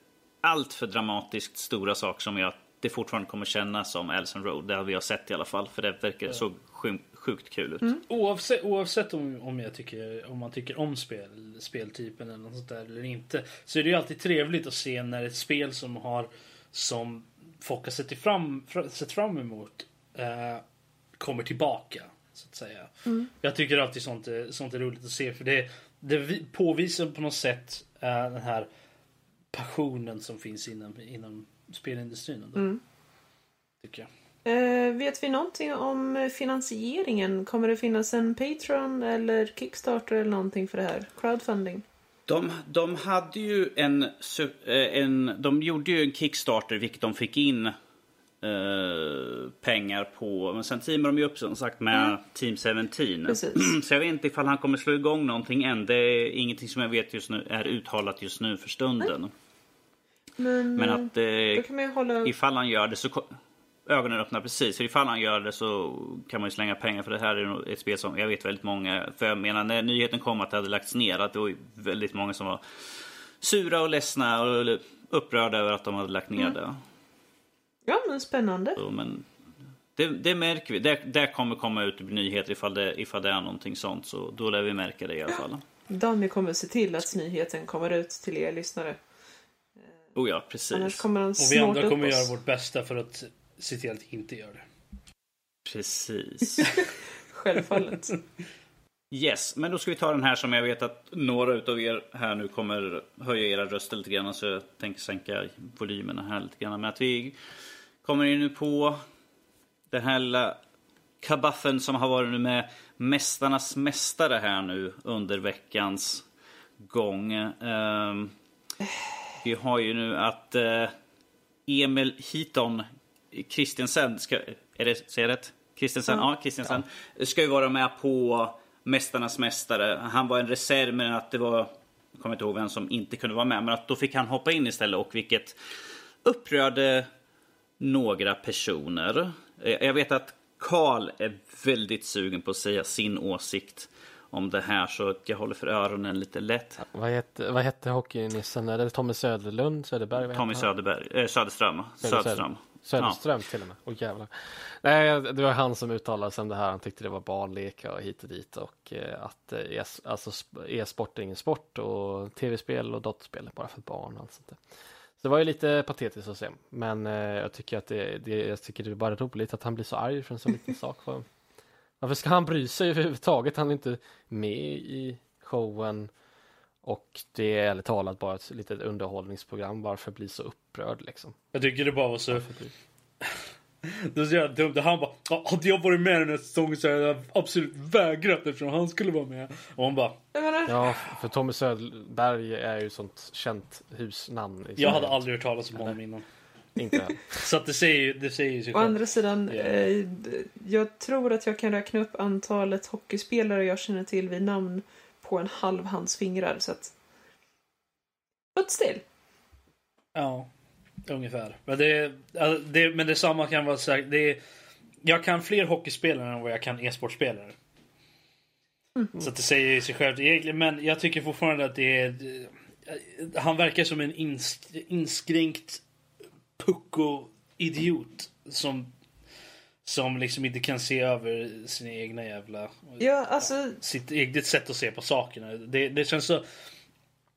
allt för dramatiskt stora saker som gör att det fortfarande kommer kännas som Elson Road. Det har vi har sett i alla fall. För det verkar så sjukt, sjukt kul ut. Mm. Oavsett, oavsett om, om, jag tycker, om man tycker om spel, speltypen eller något sånt där eller inte. Så är det ju alltid trevligt att se när ett spel som har som folk har sett fram, sett fram emot eh, kommer tillbaka. Så att säga. Jag tycker alltid sånt är, sånt är roligt att se för det, det vi- påvisar på något sätt eh, den här passionen som finns inom, inom spelindustrin. ändå. Tycker jag. Eh, vet vi någonting om finansieringen? Kommer det finnas en Patreon eller Kickstarter eller någonting för det här? Crowdfunding? De, de hade ju en, eh, en... De gjorde ju en Kickstarter vilket de fick in eh, pengar på. Men sen teamar de ju upp som sagt med Team 17. Precis. Så jag vet inte ifall han kommer slå igång någonting än. Det är ingenting som jag vet just nu är uttalat just nu för stunden. Men, Men att eh, hålla... ifall han gör det så... Ögonen öppnar precis. För ifall han gör det så kan man ju slänga pengar. För det här är ett spel som jag vet väldigt många... För jag menar när nyheten kom att det hade lagts ner. Att det var väldigt många som var sura och ledsna och upprörda över att de hade lagt ner det. Ja, men spännande. Så, men det, det märker vi. Det, det kommer komma ut nyheter ifall det, ifall det är någonting sånt. Så då lär vi märka det i alla fall. Danny kommer se till att nyheten kommer ut till er lyssnare. Oh ja, Annars precis. kommer han Och vi andra kommer oss. göra vårt bästa för att se till att inte göra det. Precis. Självfallet. Yes, men då ska vi ta den här som jag vet att några utav er här nu kommer höja era röster lite grann. Så jag tänker sänka volymerna här lite grann. Men att vi kommer in nu på den här lilla kabaffen som har varit nu med Mästarnas Mästare här nu under veckans gång. Ehm, vi har ju nu att eh, Emil Hiton Christensen, ska, är det, säger jag rätt? Christensen, ja, Christensen, ska ju vara med på Mästarnas Mästare. Han var en reserv men att det var, jag kommer inte ihåg vem som inte kunde vara med, men att då fick han hoppa in istället och vilket upprörde några personer. Eh, Jag vet att Karl är väldigt sugen på att säga sin åsikt om det här så jag håller för öronen lite lätt. Vad hette, vad hette hockeynissen? Är det Tommy Söderlund? Söderberg? Tommy? Söderberg, eh, Söderström. Söderström. Söderström till och med. Åh jävlar. Nej, det var han som uttalade sig om det här. Han tyckte det var barnlekar och hit och dit och eh, att eh, alltså, sp- e-sport är ingen sport och tv-spel och datorspel är bara för barn och sånt där. Så det var ju lite patetiskt att se. Men eh, jag tycker att det, det, jag tycker det är bara roligt att han blir så arg för en så liten sak. För, varför ska han bry sig överhuvudtaget? Han är inte med i showen. Och det är ärligt talat bara ett litet underhållningsprogram. Varför bli så upprörd liksom? Jag tycker det bara var så... Det är så jävla dumt. Han bara, "Ja, hade jag varit med i den här säsongen så hade jag absolut vägrat eftersom han skulle vara med. Och hon bara, Ja, för Tommy Söderberg är ju sånt känt husnamn. i jag hade aldrig hört talas om honom innan. Inte. Så att det säger ju det säger sig Å själv. andra sidan, Ja. eh, jag tror att jag kan räkna upp antalet hockeyspelare jag känner till vid namn på en halv hands fingrar. Så att... But still. Ja, ungefär. Men det, alltså, det, men detsamma kan vara sagt. Det jag kan fler hockeyspelare än vad jag kan e-sportspelare. Så att det säger sig självt egentligen. Men jag tycker fortfarande att det är... Han verkar som en ins, inskränkt pucko-idiot. Som, som liksom inte kan se över sina egna jävla... Ja, alltså, Sitt eget sätt att se på sakerna. Det, det känns så...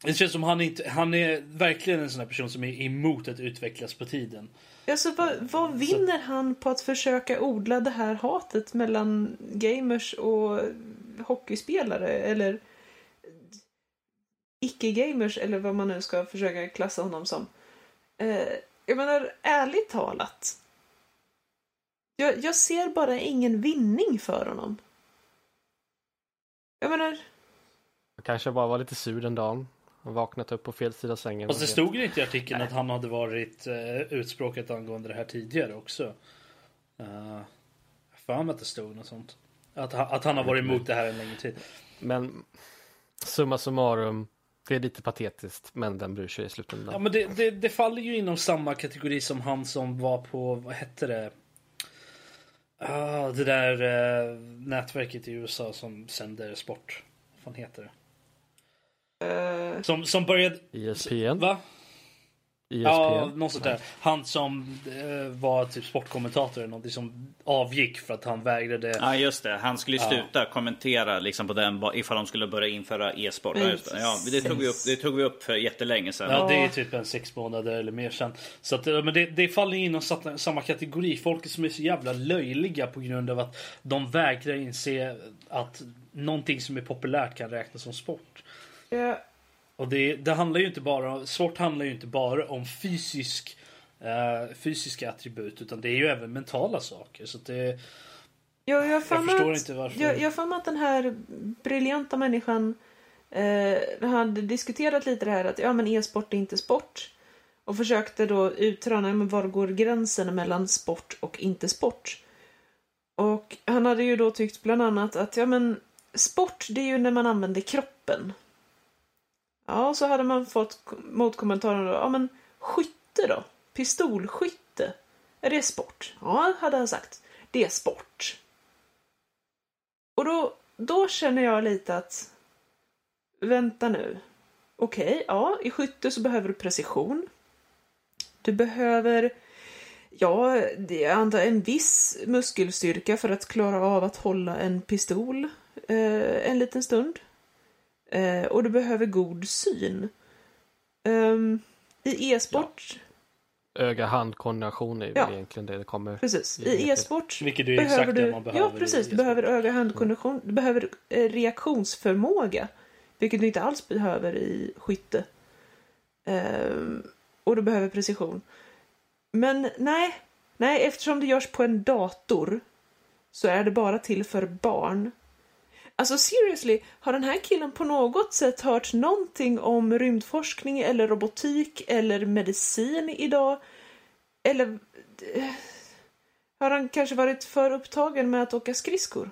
Det känns som han inte... Han är verkligen en sån här person som är emot att utvecklas på tiden. alltså vad, vad vinner han på att försöka odla det här hatet mellan gamers och hockeyspelare? Eller icke-gamers, eller vad man nu ska försöka klassa honom som. Eh, jag menar, ärligt talat. Jag, jag ser bara ingen vinning för honom. Jag menar, Han kanske bara var lite sur den dagen. Han vaknat upp på fel sida sängen. Fast det och stod ju inte i artikeln att han hade varit uh, utspråkat angående det här tidigare också. Uh, för mig att det stod något sånt. Att, han- att han har varit emot det här en längre tid. Men summa summarum. Det är lite patetiskt, men den bryr sig i slutändan. Ja, men det, det, det faller ju inom samma kategori som han som var på, vad hette det? Ah, det där eh, nätverket i USA som sänder sport. Vad fan heter det? Eh, Som, som började... ESPN? Va? ESPN? Ja, något sånt där. Han som eh, var typ sportkommentator eller någonting som avgick för att han vägrade. Ja just det, han skulle sluta kommentera liksom på den ifall de skulle börja införa e-sport. Ja, just det. Ja, det, tog vi upp, det tog vi upp för jättelänge sedan. Ja, det är typ en sex månader eller mer sedan. Så att, men det, det faller inom samma kategori. Folk som är så jävla löjliga på grund av att de vägrar inse att någonting som är populärt kan räknas som sport. Ja, Och det, det handlar ju inte bara sport handlar ju inte bara om fysisk, eh, fysiska attribut utan det är ju även mentala saker. Så det, jag, jag, Jag förstår att, inte varför. Jag, jag för att den här briljanta människan eh, hade diskuterat lite det här att ja men e-sport är inte sport. Och försökte då utröna men var går gränsen mellan sport och inte sport. Och han hade ju då tyckt bland annat att ja men sport det är ju när man använder kroppen. Ja, och så hade man fått motkommentaren då, ja men skytte då? Pistolskytte? Är det sport? Ja, hade han sagt. Det är sport. Och då, då känner jag lite att vänta nu. Okej, ja, i skytte så behöver du precision. Du behöver, ja, det- jag antar en viss muskelstyrka för att klara av att hålla en pistol eh, en liten stund. Eh, och du behöver god syn. Ehm, I e-sport, Öga-hand-koordination är Ja. egentligen det det kommer. precis, Det i det. e-sport vilket är behöver exakt det du, man behöver. ja precis, i du behöver e-sport. öga-handkondition, du behöver eh, reaktionsförmåga. Vilket du inte alls behöver i skytte. Ehm, och du behöver precision. Men nej, nej, eftersom det görs på en dator så är det bara till för barn. Alltså seriously, har den här killen på något sätt hört någonting om rymdforskning eller robotik eller medicin idag? Eller eh, har han kanske varit för upptagen med att åka skridskor?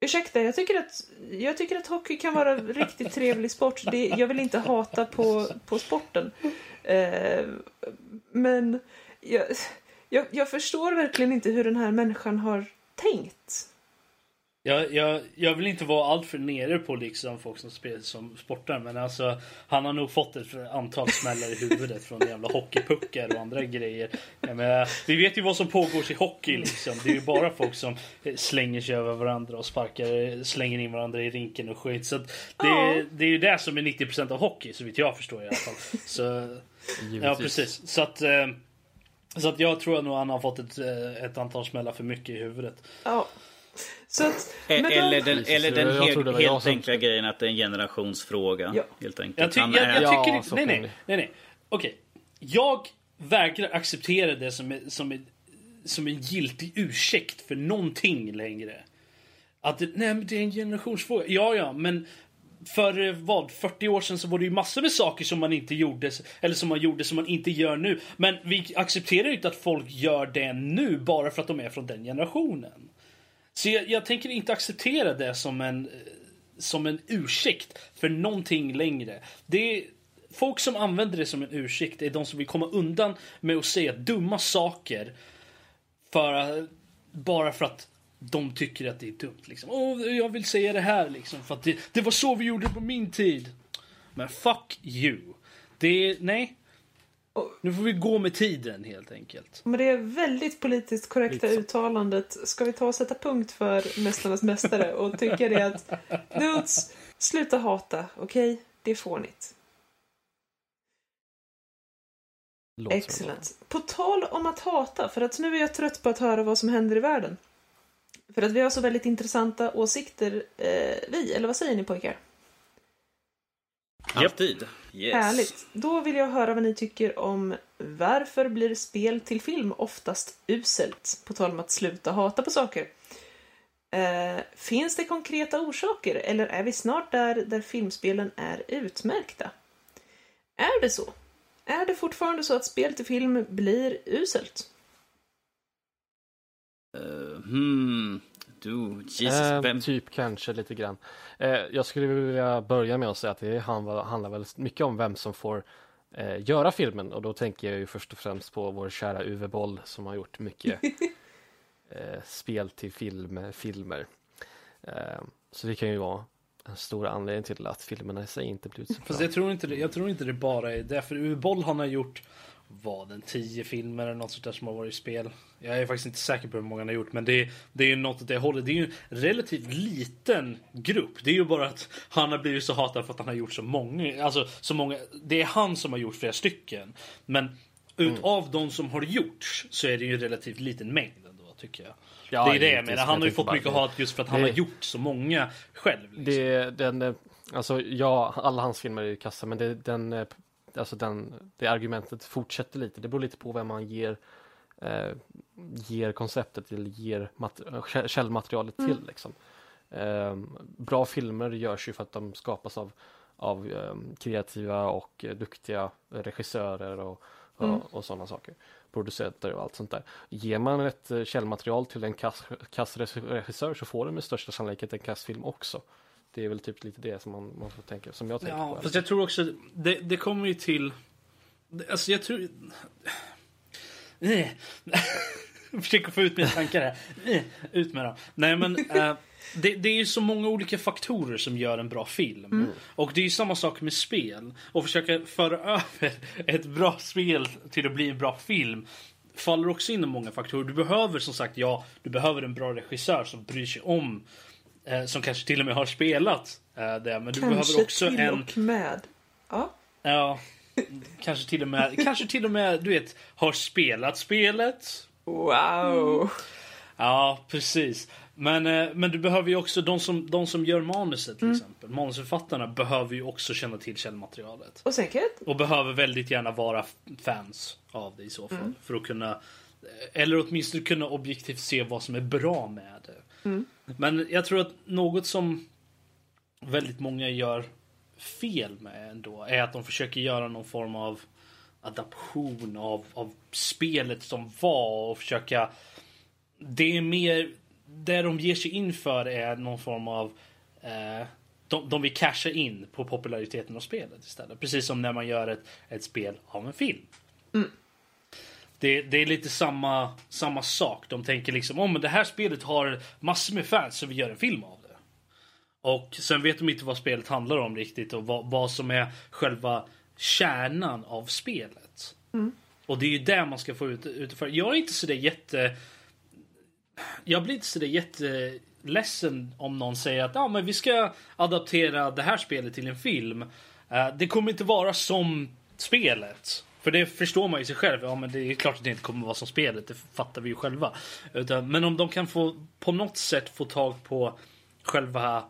Ursäkta, jag tycker att, jag tycker att hockey kan vara en riktigt trevlig sport. Det, jag vill inte hata på, på sporten. Eh, men jag, jag, jag förstår verkligen inte hur den här människan har tänkt. Jag, jag, jag vill inte vara alltför nere på liksom folk som spelar som sportar men alltså han har nog fått ett antal smällar i huvudet från jävla hockeypuckar och andra grejer. Jag menar, vi vet ju vad som pågår i hockey liksom. Det är ju bara folk som slänger sig över varandra och sparkar, slänger in varandra i rinken och skit. Så att det, Ja. det är ju det som är 90% av hockey så vitt jag förstår i alla fall. Så, ja precis. Så att, eh, så att jag tror nog han har fått ett, eh, ett antal smällar för mycket i huvudet. Ja. Så att, E- Eller den, Precis, eller den helt, helt som- enkla grejen att det är en generationsfråga. Ja. Helt enkelt. Jag, ty jag, jag Ja, tycker inte... Nej, nej. det. nej, nej. Okej. Jag vägrar acceptera det som, är, som, är, som en giltig ursäkt för någonting längre. Att det, nej, men det är en generationsfråga. Ja, ja, men för eh, vad, 40 år sedan så var det ju massor med saker som man inte gjorde, eller som man gjorde som man inte gör nu. Men vi accepterar ju inte att folk gör det nu bara för att de är från den generationen. Så jag, jag tänker inte acceptera det som en, eh, som en ursäkt för någonting längre. Det är, folk som använder det som en ursäkt är de som vill komma undan med att säga dumma saker för, bara för att de tycker att det är dumt. Liksom. Åh, jag vill säga det här liksom, för att det, det var så vi gjorde på min tid. Men fuck you. Det är, nej. Nu får vi gå med tiden helt enkelt. Med det väldigt politiskt korrekta Lite uttalandet ska vi ta och sätta punkt för Mästarnas Mästare och tycka det att Nudes, sluta hata, okej? Det är fånigt. Excellent. På tal om att hata, för att nu är jag trött på att höra vad som händer i världen. För att vi har så väldigt intressanta åsikter, eh, vi, eller vad säger ni pojkar? Alltid. Yes. Härligt. Då vill jag höra vad ni tycker om varför blir spel till film oftast uselt? På tal om att sluta hata på saker. Eh, finns det konkreta orsaker eller är vi snart där, där filmspelen är utmärkta? Är det så? Är det fortfarande så att spel till film blir uselt? Eh, hmm. Du, Jesus, Eh, vem... Typ kanske lite grann. Eh, jag skulle vilja börja med att säga att det handlar, handlar väldigt mycket om vem som får eh, göra filmen och då tänker jag ju först och främst på vår kära Uwe Boll som har gjort mycket eh, spel till film, filmer. Eh, så det kan ju vara en stor anledning till att filmerna i sig inte blivit så bra. Fast jag tror inte det, jag tror inte det bara är det. För Uwe Boll han har gjort vad en tio filmer eller något sånt där som har varit i spel. Jag är faktiskt inte säker på hur många han har gjort men det, det är ju något åt det hållet. Det är ju en relativt liten grupp. Det är ju bara att han har blivit så hatad för att han har gjort så många. Alltså så många. Det är han som har gjort flera stycken. Men utav de som har gjorts så är det ju en relativt liten mängd ändå tycker jag. Ja, det är det jag menar. men Han har ju fått mycket hat just för att han det- har gjort så många själv. Liksom. Det, den, eh, alltså ja, alla hans filmer är ju kassa men det, den, eh, alltså den, det argumentet fortsätter lite. Det beror lite på vem man ger, eh, ger konceptet eller ger kä- källmaterialet till. Liksom. Eh, bra filmer görs ju för att de skapas av, av eh, kreativa och eh, duktiga regissörer och, och, och sådana saker. Producenter och allt sånt där. Ger man ett eh, källmaterial till en kass, kass regissör så får den med största sannolikhet en kassfilm också. Det är väl typ lite det som man, man får tänka, som jag tänker Ja, på. fast jag tror också det, det kommer ju till. Alltså jag tror. Nej. Jag försöker få ut mina tankar här. Nej, Ut med dem. Nej men eh, det, det är ju så många olika faktorer som gör en bra film. Och det är ju samma sak med spel. Och försöka föra över ett bra spel till att bli en bra film faller också in i många faktorer. Du behöver som sagt, ja, du behöver en bra regissör som bryr sig om eh, som kanske till och med har spelat eh, det. Men du behöver Kanske också till en... och med. Ja. Ja, kanske till och med, kanske till och med, du vet, har spelat spelet. Wow. Ja, precis. Men, eh, men du behöver ju också, de som, de som gör manuset till exempel, manusförfattarna behöver ju också känna till källmaterialet. Och jag... Och behöver väldigt gärna vara fans av det i så fall. För att kunna, eller åtminstone kunna objektivt se vad som är bra med det. Men jag tror att något som väldigt många gör fel med ändå är att de försöker göra någon form av adaption av, av spelet som var och försöka det är mer det de ger sig in för är någon form av eh, de, de vill casha in på populariteten av spelet istället. Precis som när man gör ett, ett spel av en film. Mm. Det, det är lite samma, samma sak. De tänker liksom om det här spelet har massor med fans så vi gör en film av det. Och sen vet de inte vad spelet handlar om riktigt och vad, vad som är själva kärnan av spelet. Och det är ju det man ska få ut utifrån. Jag är inte så där jätte... Jag blir inte så där jätteledsen om någon säger att ah, men vi ska adaptera det här spelet till en film. Eh, det kommer inte vara som spelet. För det förstår man ju sig själv. Ja, men det är klart att det inte kommer vara som spelet. Det fattar vi ju själva. Utan, men om de kan få på något sätt få tag på själva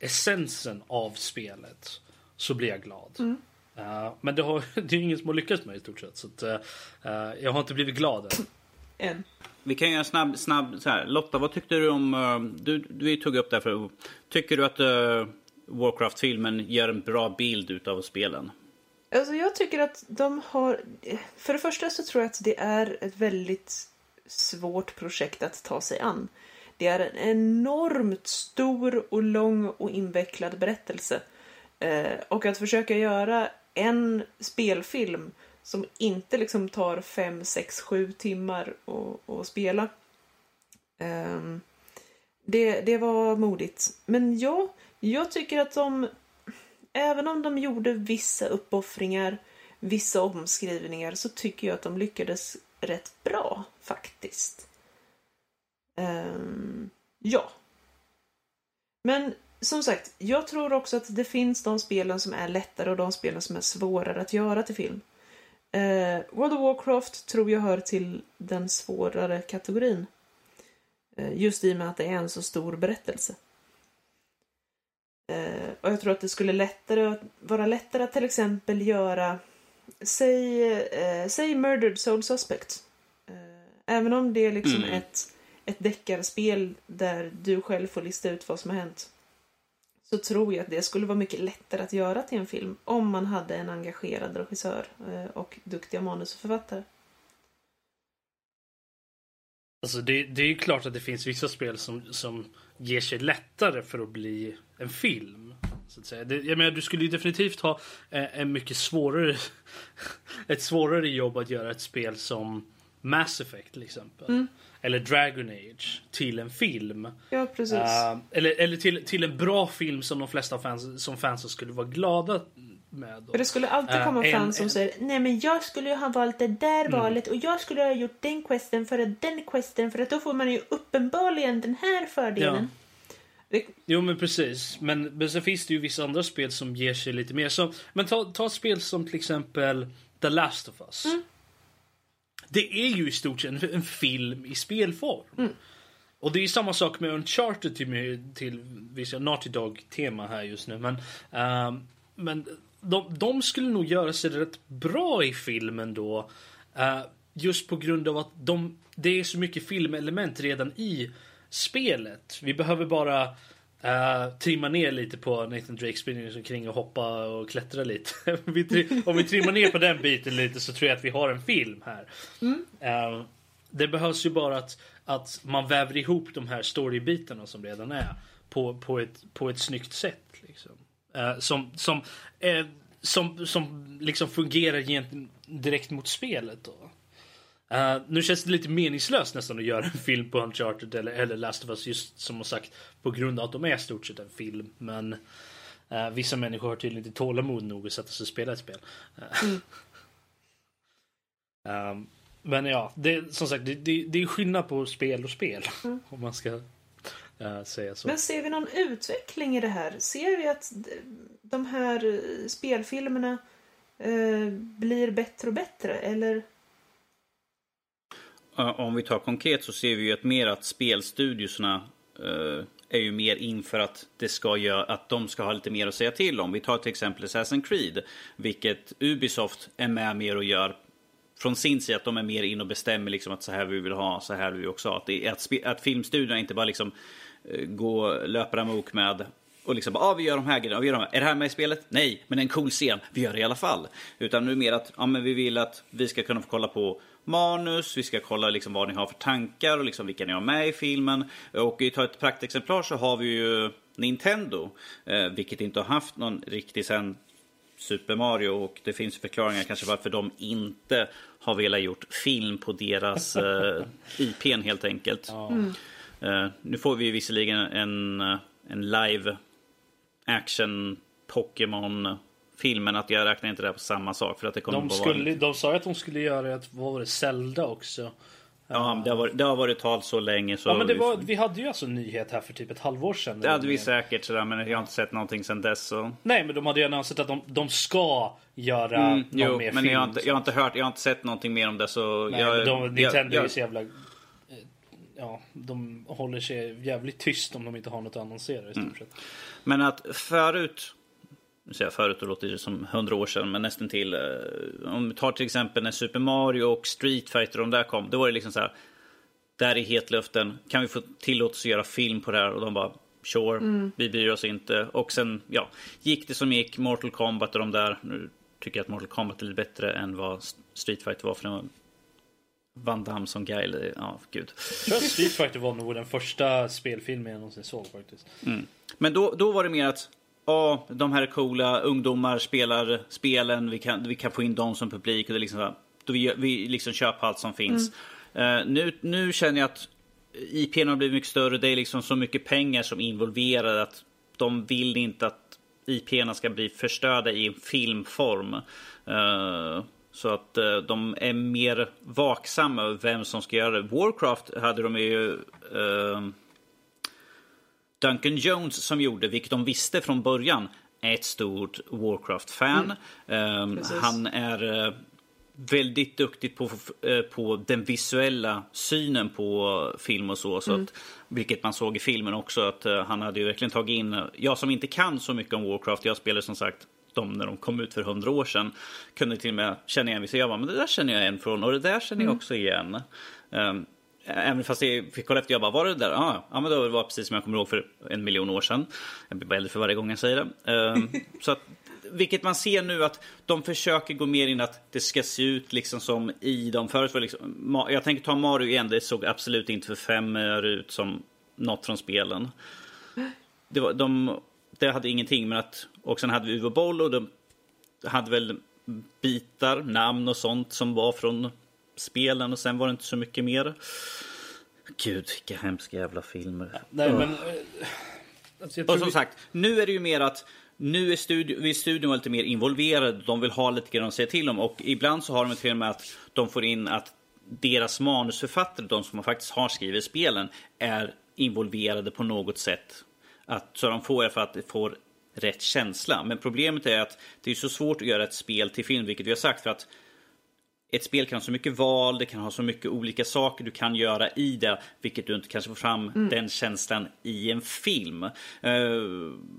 essensen av spelet så blir jag glad. Eh, men det, har, det är ingen som har lyckats med i stort sett. Så att, eh, jag har inte blivit glad än. En. Vi kan göra en snabb, snabb så här. Lotta, vad tyckte du om... eh, Du, vi tog upp det här för... Tycker du att Warcraft-filmen ger en bra bild utav spelen? Alltså jag tycker att de har... För det första så tror jag att det är ett väldigt svårt projekt att ta sig an. Det är en enormt stor och lång och invecklad berättelse. Eh, och att försöka göra en spelfilm som inte liksom tar fem, sex, sju timmar att- att spela. Ehm, det, det var modigt. Men ja, jag tycker att de även om de gjorde vissa uppoffringar, vissa omskrivningar, så tycker jag att de lyckades rätt bra faktiskt. Um, ja. Men som sagt, jag tror också att det finns de spelen som är lättare och de spelen som är svårare att göra till film. Uh, World of Warcraft tror jag hör till den svårare kategorin. Uh, just i och med att det är en så stor berättelse. Uh, och jag tror att det skulle lättare, vara lättare att till exempel göra, säg, eh, säg Murdered Soul Suspect. Eh, även om det är liksom Mm. ett, ett deckarspel där du själv får lista ut vad som har hänt. Så tror jag att det skulle vara mycket lättare att göra till en film om man hade en engagerad regissör eh, och duktiga manusförfattare. Alltså det, det är ju klart att det finns vissa spel som, som ger sig lättare för att bli en film. Så att säga. Det, jag menar, du skulle ju definitivt ha eh, en mycket svårare ett svårare jobb att göra ett spel som Mass Effect till exempel. Eller Dragon Age till en film. Ja, precis. Uh, eller eller till, till en bra film som de flesta fans, som fansen skulle vara glada med. Då. Det skulle alltid Eh, komma en- fans som en- säger Nej men jag skulle ju ha valt det där valet och jag skulle ha gjort den questen för att den questen för att då får man ju uppenbarligen den här fördelen. Det, Jo men precis. Men, men sen finns det ju vissa andra spel som ger sig lite mer. Så, men ta, ta ett spel som till exempel The Last of Us. Det är ju i stort sett en, en film i spelform. Och det är samma sak med Uncharted till, till vissa Naughty Dog-tema här just nu. Men, ehm, men de, de skulle nog göra sig rätt bra i filmen då. eh, just på grund av att de, det är så mycket filmelement redan i spelet. Vi behöver bara uh, trimma ner lite på Nathan Drake springer omkring och hoppa och klättra lite. om vi trimmar ner på den biten lite så tror jag att vi har en film här. Eh, det behövs ju bara att, att man väver ihop de här storybitarna som redan är på, på, ett, på ett snyggt sätt. Liksom. Eh, som som, som, som liksom fungerar direkt mot spelet. Då. Eh, nu känns det lite meningslöst nästan att göra en film på Uncharted eller, eller Last of Us just som sagt på grund av att de är stort sett en film. Men eh, vissa människor har tydligen inte tålamod nog att sätta sig och spela ett spel. Eh, ehm, men ja, det, som sagt, det, det, det är skillnad på spel och spel. Om man ska eh, säga så. men ser vi någon utveckling i det här? Ser vi att de här spelfilmerna blir bättre och bättre? Eller? Om vi tar konkret så ser vi ju att mer att spelstudiosarna eh, är ju mer inför att det ska göra, att de ska ha lite mer att säga till om. Vi tar till exempel Assassin's Creed, vilket Ubisoft är med mer och gör från sin sida att de är mer in och bestämmer liksom att så här vi vill ha, så här vill vi också ha. Att, det att, att filmstudiorna inte bara liksom eh, går löper amok med och liksom bara, ah, vi gör de här grejerna, vi gör de här. Är det här med i spelet? Nej, men en cool scen. Vi gör det i alla fall. Utan nu mer att, ja men vi vill att vi ska kunna få kolla på manus, vi ska kolla liksom vad ni har för tankar och liksom vilka ni har med i filmen. Och i ta ett praktexemplar så har vi ju Nintendo, eh, vilket inte har haft någon riktig sen Super Mario och det finns förklaringar kanske varför de inte har velat gjort film på deras eh, IPn helt enkelt. Eh, nu får vi visserligen en, en live action Pokémon film men att jag räknar inte det på samma sak för att det kommer De, skulle, de sa att de skulle göra ett, vad var det, Zelda också. Ja, det har varit, det har varit tal så länge så... Ja men det vi- var, vi hade ju alltså en nyhet här för typ ett halvår sedan. det hade vi säkert sådär, men jag har inte sett någonting sedan dess. Så. Nej men de hade ju annonserat att de, de ska göra Mm, någon jo, mer men film. jag har, inte, jag har inte hört, jag har inte sett någonting mer om det så... Nej, jag, de, Nintendo jag, är så jävla... eh, Ja, de håller sig jävligt tyst om de inte har något att annonsera i stort Mm. sett. Men att förut, nu säger jag förut, då låter det som hundra år sedan, men nästan till. eh, Om vi tar till exempel när Super Mario och Street Fighter de där kom, då var det liksom så här. Där i hetluften, kan vi få tillåtelse att göra film på det här? Och de bara Sure, vi bryr oss inte. Och sen, ja, gick det som gick, Mortal Kombat och de där. Nu tycker jag att Mortal Kombat är lite bättre än vad Street Fighter var. För det var Van Damme som guy. Ja, gud. Jag tror att Street Fighter var nog den första spelfilmen jag någonsin såg faktiskt. Men då, då var det mer att ja, de här är coola, ungdomar spelar spelen, vi kan, vi kan få in dem som publik. Och det liksom, så här, då vi, vi liksom köper allt som finns. Eh, nu, nu känner jag att IPn har blivit mycket större, det är liksom så mycket pengar som är involverade att de vill inte att IPn ska bli förstörda i en filmform. Eh, så att eh, de är mer vaksamma över vem som ska göra det. Warcraft hade de ju Duncan Jones som gjorde, vilket de visste från början, är ett stort Warcraft-fan. Ehm, Precis. han är eh, väldigt duktig på, eh, på den visuella synen på film och så. så att, vilket man såg i filmen också. att eh, Han hade ju verkligen tagit in... Jag som inte kan så mycket om Warcraft, jag spelade som sagt de när de kom ut för hundra år sedan. Kunde till och med känna igen vissa. Jag bara, men det där känner jag igen från och det där känner jag också igen. Ehm, Även fast jag fick kolla efter, jag bara, var det där? Ah, ja, men då var det precis som jag kommer ihåg för en miljon år sedan. Jag blir bara äldre för varje gång jag säger det. Ehm, så att vilket man ser nu att de försöker gå mer in att det ska se ut liksom som i de förut var liksom, Jag tänker ta Mario igen, det såg absolut inte för fem öre ut som något från spelen. Det, var, de, det hade ingenting med att... Och sen hade vi Uvo Boll och de hade väl bitar, namn och sånt som var från spelen och sen var det inte så mycket mer. Gud, vilka hemska jävla filmer. Nej, men... eh, alltså, Och som vi- sagt, nu är det ju mer att nu är studio, studion lite mer involverade. De vill ha lite grann att säga till om. Och ibland så har de till och med att de får in att deras manusförfattare, de som faktiskt har skrivit spelen, är involverade på något sätt. Att, så de får det för att det får rätt känsla. Men problemet är att det är så svårt att göra ett spel till film, vilket vi har sagt. för att ett spel kan ha så mycket val, det kan ha så mycket olika saker du kan göra i det, vilket du inte kanske får fram den känslan i en film. Eh,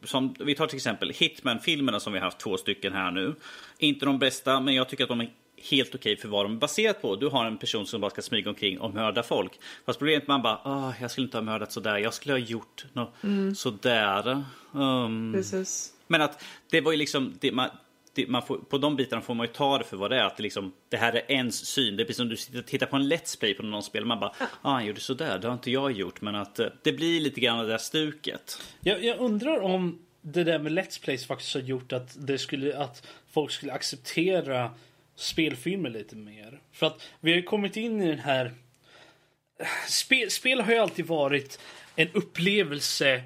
som, vi tar till exempel Hitman-filmerna som vi har haft två stycken här nu. Inte de bästa, men jag tycker att de är helt okej för vad de är baserat på. Du har en person som bara ska smyga omkring och mörda folk. Fast problemet är att man bara, ah, jag skulle inte ha mördat sådär, jag skulle ha gjort något sådär. Um, Precis. men att det var ju liksom, det, man, man får, på de bitarna får man ju ta det för vad det är. Att det, liksom, det här är ens syn. Det är precis som du sitter och tittar på en Let's Play på någon spel. Man bara, ah, han gjorde sådär, det har inte jag gjort. Men att eh, det blir lite grann det där stuket. Jag, jag undrar om det där med Let's Plays faktiskt har gjort att, det skulle, att folk skulle acceptera spelfilmer lite mer. För att vi har ju kommit in i den här... Spel, spel har ju alltid varit en upplevelse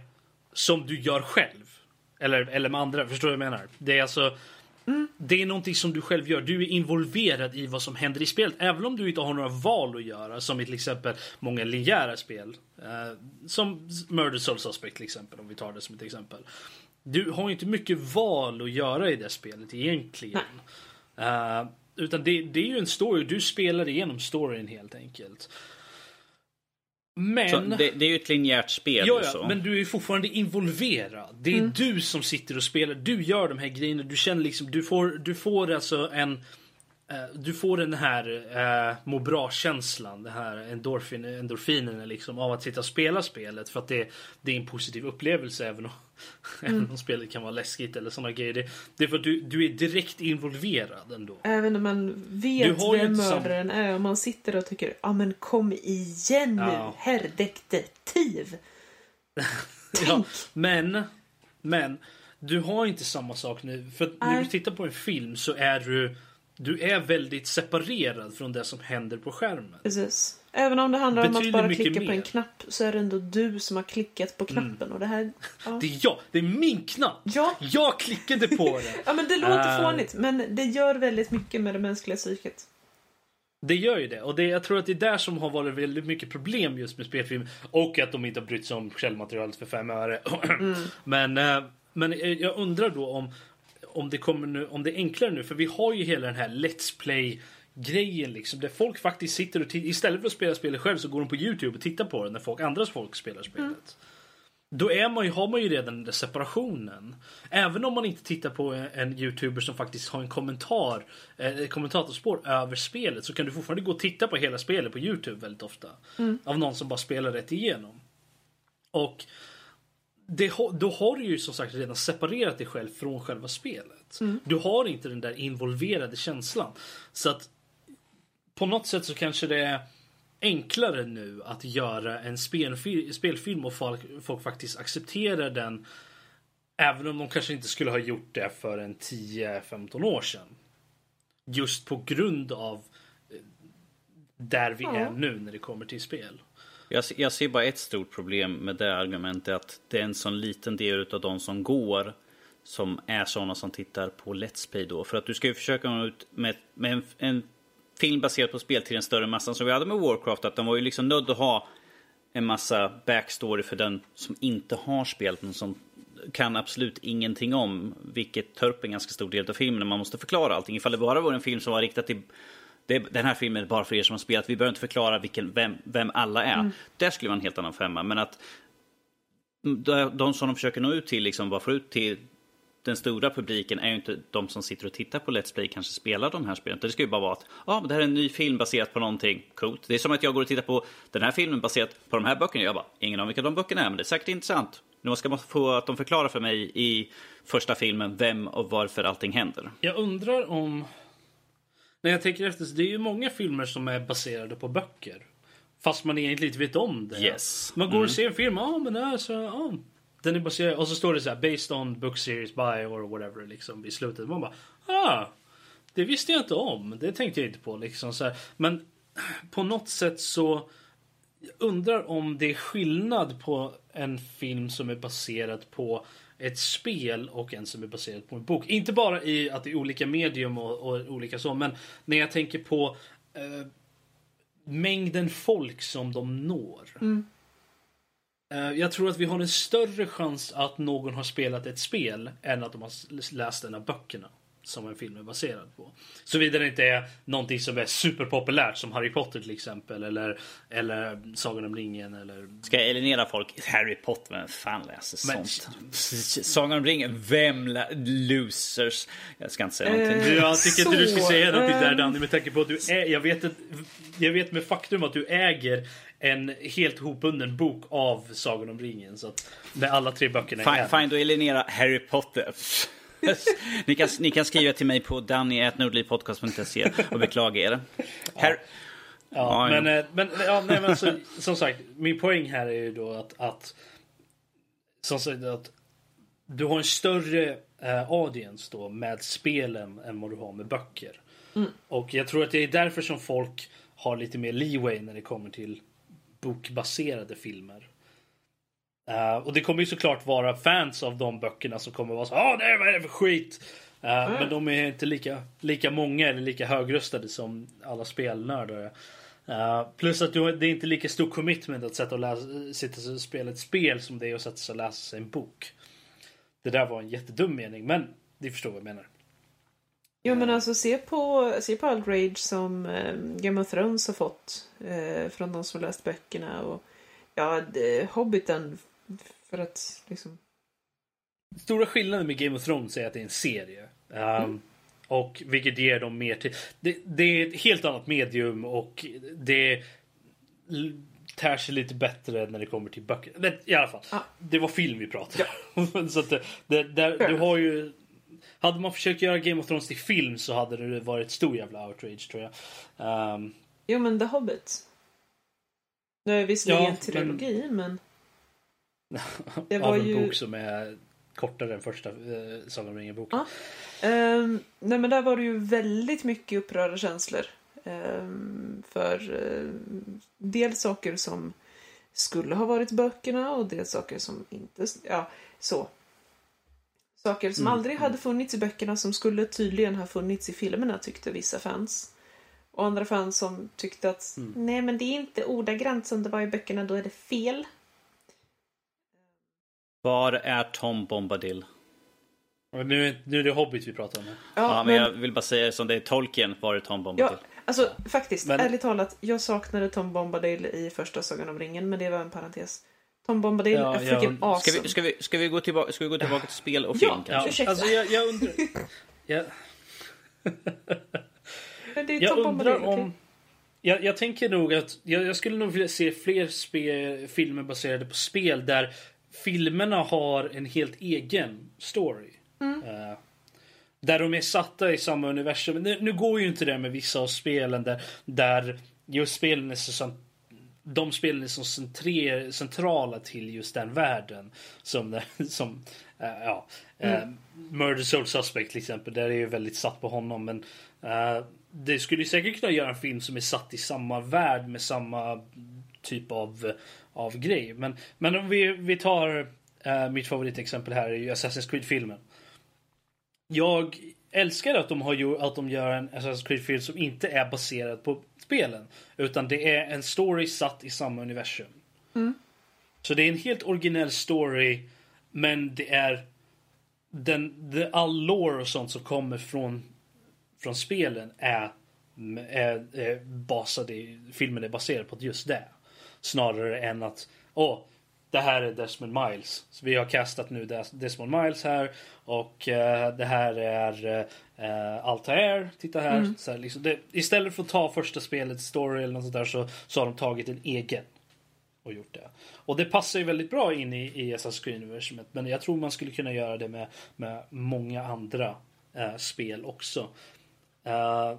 som du gör själv. Eller, eller med andra, förstår du vad jag menar? Det är alltså... Det är någonting som du själv gör. Du är involverad i vad som händer i spelet. Även om du inte har några val att göra. Som i till exempel många linjära spel. Eh, som Murder Soul Suspect till exempel. Om vi tar det som ett exempel. Du har inte mycket val att göra i det spelet egentligen. Eh, utan det, det är ju en story. Du spelar igenom storyn helt enkelt. Men... Så det, det är ju ett linjärt spel. Ja, och ja, så. men du är fortfarande involverad. Det är du som sitter och spelar. Du gör de här grejerna. Du känner liksom, du får, du får alltså en... eh, du får den här uh, må bra-känslan, den här endorfin, endorfinen liksom, av att sitta och spela spelet. För att det, det är en positiv upplevelse även om, även om spelet kan vara läskigt eller såna grejer. Det, det är för att du, du är direkt involverad ändå. Även om man vet vem inte sam- mördaren är och man sitter och tycker ja men kom igen nu, Ja. herr detektiv. Ja, men, men du har inte samma sak nu. För att när du tittar på en film så är du, du är väldigt separerad från det som händer på skärmen. Precis. Även om det handlar om att Betyder bara klicka på mer. Mm. en knapp så är det ändå du som har klickat på knappen. Och det här... Ja. Det är jag, det är min knapp! Ja. Jag klickade på den! ja, men det låter Äh. fånigt men det gör väldigt mycket med det mänskliga psyket. Det gör ju det. Och det, jag tror att det är där som har varit väldigt mycket problem just med spelfilm. Och att de inte har brytt sig om källmaterialet för fem öre. men, eh, men eh, jag undrar då om, om det kommer nu, om det är enklare nu. För vi har ju hela den här Let's Play grejen liksom. Där folk faktiskt sitter och. Istället för att spela spelet själv så går de på Youtube och tittar på det när folk, andras folk spelar spelet. Då är man ju, har man ju redan den där separationen. Även om man inte tittar på en, en youtuber som faktiskt har en kommentar, eh, kommentatorspår över spelet så kan du fortfarande gå och titta på hela spelet på Youtube väldigt ofta. Av någon som bara spelar rätt igenom. Och det, då har du ju som sagt redan separerat dig själv från själva spelet. Du har inte den där involverade känslan. Så att på något sätt så kanske det är enklare nu att göra en spelfil- spelfilm och folk, folk faktiskt accepterar den. Även om de kanske inte skulle ha gjort det för en 10-15 år sedan. Just på grund av eh, där vi Ja. är nu när det kommer till spel. Jag, ser- jag ser bara ett stort problem med det argumentet. Att det är en sån liten del av de som går som är såna som tittar på Let's Play då. För att du ska ju försöka nå ut med, med en, en film baserad på spel till den större massan som vi hade med Warcraft. Att den var ju liksom nödd att ha en massa backstory för den som inte har spelat men som kan absolut ingenting om. Vilket tar upp en ganska stor del av filmen när man måste förklara allting. Ifall det bara var en film som var riktad till det, den här filmen är bara för er som har spelat. Vi behöver inte förklara vilken, vem, vem alla är. Där skulle vara en helt annan femma. Men att de, de som de försöker nå ut till, liksom bara få ut till den stora publiken är ju inte de som sitter och tittar på Let's Play kanske spelar de här spelen. Det ska ju bara vara att ja, men det här är en ny film baserat på någonting coolt. Det är som att jag går och tittar på den här filmen baserat på de här böckerna. Jag bara, ingen aning vilka de böckerna är, men det är säkert intressant. Nu ska man få att de förklarar för mig i första filmen vem och varför allting händer. Jag undrar om... När jag tänker efter, så det är ju många filmer som är baserade på böcker. Fast man egentligen inte vet om det. Yes. Man går och ser en film, ja men alltså, ja. Den är baserad, och så står det så här, based on book series by or whatever liksom i slutet. Man bara, ah. Det visste jag inte om. Det tänkte jag inte på liksom så här. Men på något sätt så jag undrar om det är skillnad på en film som är baserad på ett spel och en som är baserad på en bok. Inte bara i att det är olika medium och, och olika så, men när jag tänker på eh, mängden folk som de når. Eh, jag tror att vi har en större chans att någon har spelat ett spel än att de har läst en av böckerna som en film är baserad på. Såvida det inte är någonting som är superpopulärt som Harry Potter till exempel eller, eller Sagan om ringen eller... Ska jag eliminera folk? Harry Potter, vem fan läser Men- sånt? Sagan om ringen, vem lä- losers? Jag ska inte säga någonting. Eh, Jag tycker inte du ska säga någonting där ehm. Danny med tanke på att du är, jag vet, att, jag vet med faktum att du äger en helt hopbunden bok av Sagan om ringen. Så att med alla tre böckerna Fine, är fine, då eliminera Harry Potter. ni, kan, ni kan skriva till mig på danny.nordlivpodcast.se och beklaga er. Harry, Ja, Ja, men, eh, men, ja, nej, men så, som sagt, min poäng här är ju då att, att som sagt att du har en större eh, audience då med spelen än vad du har med böcker. Och jag tror att det är därför som folk har lite mer leeway när det kommer till bokbaserade filmer. Eh, och det kommer ju såklart vara fans av de böckerna som kommer vara så ah nej vad är det för skit. Eh, Men de är inte lika, lika många eller lika högröstade som alla spelnördar är. Eh, plus att du, det är inte lika stor commitment att sätta och läsa, sitta och spela ett spel som det är att sätta sig och läsa en bok. Det där var en jättedum mening men ni förstår vad jag menar. Jo men alltså se på, se på all rage som eh, Game of Thrones har fått eh, från de som läst böckerna och ja, det, Hobbiten för att liksom Stora skillnaden med Game of Thrones är att det är en serie. Um, Och vilket ger dem mer till... Det, det är ett helt annat medium och det tär sig lite bättre när det kommer till böcker. Men i alla fall. Ja. Det var film vi pratade om. Så att det, det, där, du har ju... Hade man försökt göra Game of Thrones till film så hade det varit stor jävla outrage tror jag. Um, Jo men The Hobbit. Nu är visserligen Ja, en trilogi men... Det av var en ju- bok som är kortare än första uh, Sagan om ringen-boken. Ja. Ehm, nej men där var det ju väldigt mycket upprörda känslor. Ehm, för ehm, dels saker som skulle ha varit böckerna och dels saker som inte... Ja, så. Saker som Mm, aldrig mm. hade funnits i böckerna som skulle tydligen ha funnits i filmerna tyckte vissa fans. Och andra fans som tyckte att Mm. nej men det är inte ordagrant som det var i böckerna, då är det fel. Var är Tom Bombadil? Och Nu, nu är det Hobbit vi pratar om. här. Ja, men jag vill bara säga som det är Tolkien, var är Tom Bombadil? Ja, alltså faktiskt, Men- ärligt talat. Jag saknade Tom Bombadil i första Sagan om ringen, men det var en parentes. Tom Bombadil Ja, är freaking ja. awesome. Ska vi, ska, vi, ska, vi gå tillbaka, ska vi gå tillbaka till spel och film Ja. kanske? Ursäkta. alltså jag, jag undrar... Jag, Men det är jag Tom undrar Bombadil, om... Jag, jag tänker nog att jag, jag skulle nog vilja se fler spe, filmer baserade på spel där filmerna har en helt egen story. Eh, där de är satta i samma universum. Nu, nu går ju inte det med vissa av spelen där, där just spelen är så de spelen är så centrer, centrala till just den världen. Som, som eh, ja, eh, Murder Soul Suspect till exempel. Där är ju väldigt satt på honom. Men eh, det skulle säkert kunna göra en film som är satt i samma värld med samma typ av, av grej. Men, men om vi, vi tar eh, mitt favoritexempel här är ju Assassin's Creed-filmen. Jag älskar att de, har gjort, att de gör en Assassin's Creed-film som inte är baserad på spelen. Utan det är en story satt i samma universum. Så det är en helt originell story. Men det är den, det, all lore och sånt som kommer från, från spelen är, är, är basade i, filmen är baserad på just det. Snarare än att åh, det här är Desmond Miles. Så vi har castat nu Des- Desmond Miles här och eh, det här är uh, Altair. Titta här. Så här liksom, det, istället för att ta första spelets story eller något sånt där så, så har de tagit en egen. och gjort det. Och det passar ju väldigt bra in i, i Assassin's Creed-universumet. Men jag tror man skulle kunna göra det med, med många andra eh, spel också. Eh,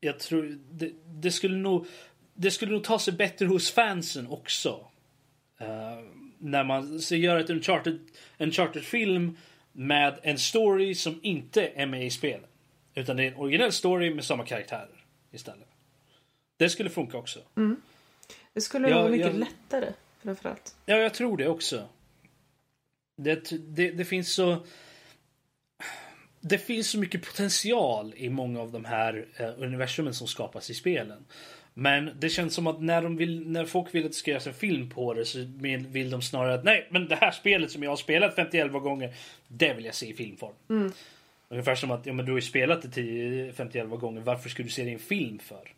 jag tror det, det, skulle nog det skulle nog ta sig bättre hos fansen också. Eh, när man så gör ett Uncharted, Uncharted-film med en story som inte är med i spelet. Utan det är en originell story med samma karaktärer istället. Det skulle funka också. Det skulle Ja, vara mycket jag- lättare framförallt. Ja, jag tror det också. Det, det, det finns så... Det finns så mycket potential i många av de här eh, universumen som skapas i spelen. Men det känns som att när, de vill, när folk vill att det ska göras en film på det så vill, de snarare att nej, men det här spelet som jag har spelat 51 gånger, det vill jag se i filmform. Ungefär som att ja, men du har ju spelat det 10, 51 gånger, varför skulle du se det i en film för?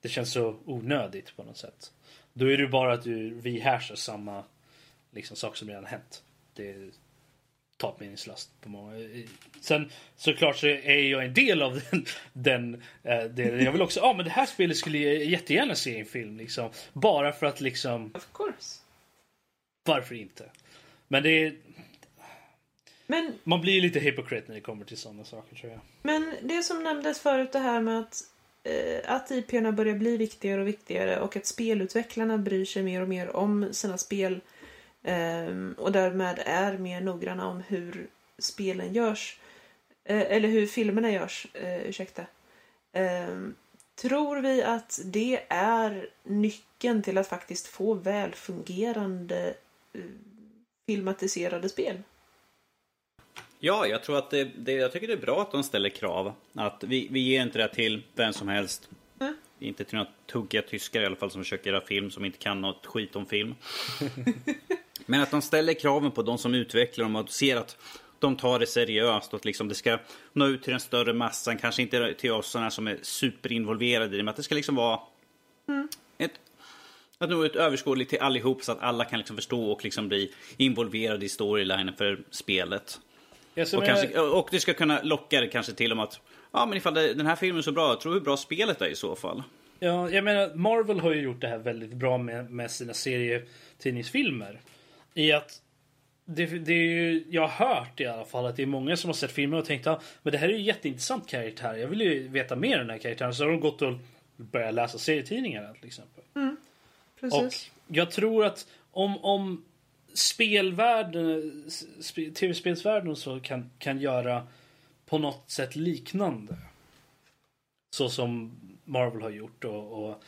Det känns så onödigt på något sätt. Då är det bara att du rehashar samma liksom, sak som redan hänt. Det totalt meningslöst på många. Sen såklart så är jag en del av den, den eh, delen. Jag vill också, ja ah, men det här spelet skulle jag jättegärna se i en film liksom. Bara för att liksom, Of course. varför inte? Men det är, Men, man blir ju lite hypocrite när det kommer till sådana saker tror jag. men det som nämndes förut det här med att, eh, att IP'erna börjar bli viktigare och viktigare och att spelutvecklarna bryr sig mer och mer om sina spel och därmed är mer noggranna om hur spelen görs. Eh, eller hur filmerna görs, eh, ursäkta. Ehm, tror vi att det är nyckeln till att faktiskt få välfungerande eh, filmatiserade spel? Ja, jag tror att det, det, jag tycker det är bra att de ställer krav. Att vi, vi ger inte det till vem som helst. Mm. Inte till några tuggiga tyskar i alla fall som försöker göra film som inte kan något skit om film. Men att de ställer kraven på de som utvecklar dem och ser att de tar det seriöst och att liksom det ska nå ut till den större massan. Kanske inte till oss sådana som är superinvolverade i det. Men att det ska liksom vara ett, att nå ut överskådligt till allihop så att alla kan liksom förstå och liksom bli involverade i storylinen för spelet. Jag som Och, kanske, och det ska kunna locka det kanske till om att Ja men ifall det, den här filmen är så bra, tror hur bra spelet är i så fall. Ja, jag menar, Marvel har ju gjort det här väldigt bra med, med sina serietidningsfilmer. I att det, det är ju, jag har hört i alla fall att det är många som har sett filmen och tänkt att men det här är ju jätteintressant karaktär. Jag vill ju veta mer om den här karaktären. Så har de gått och börjat läsa serietidningarna till exempel. Och Precis. jag tror att om, om spelvärlden, sp- tv-spelsvärlden och så kan, kan göra på något sätt liknande. Så som Marvel har gjort och, och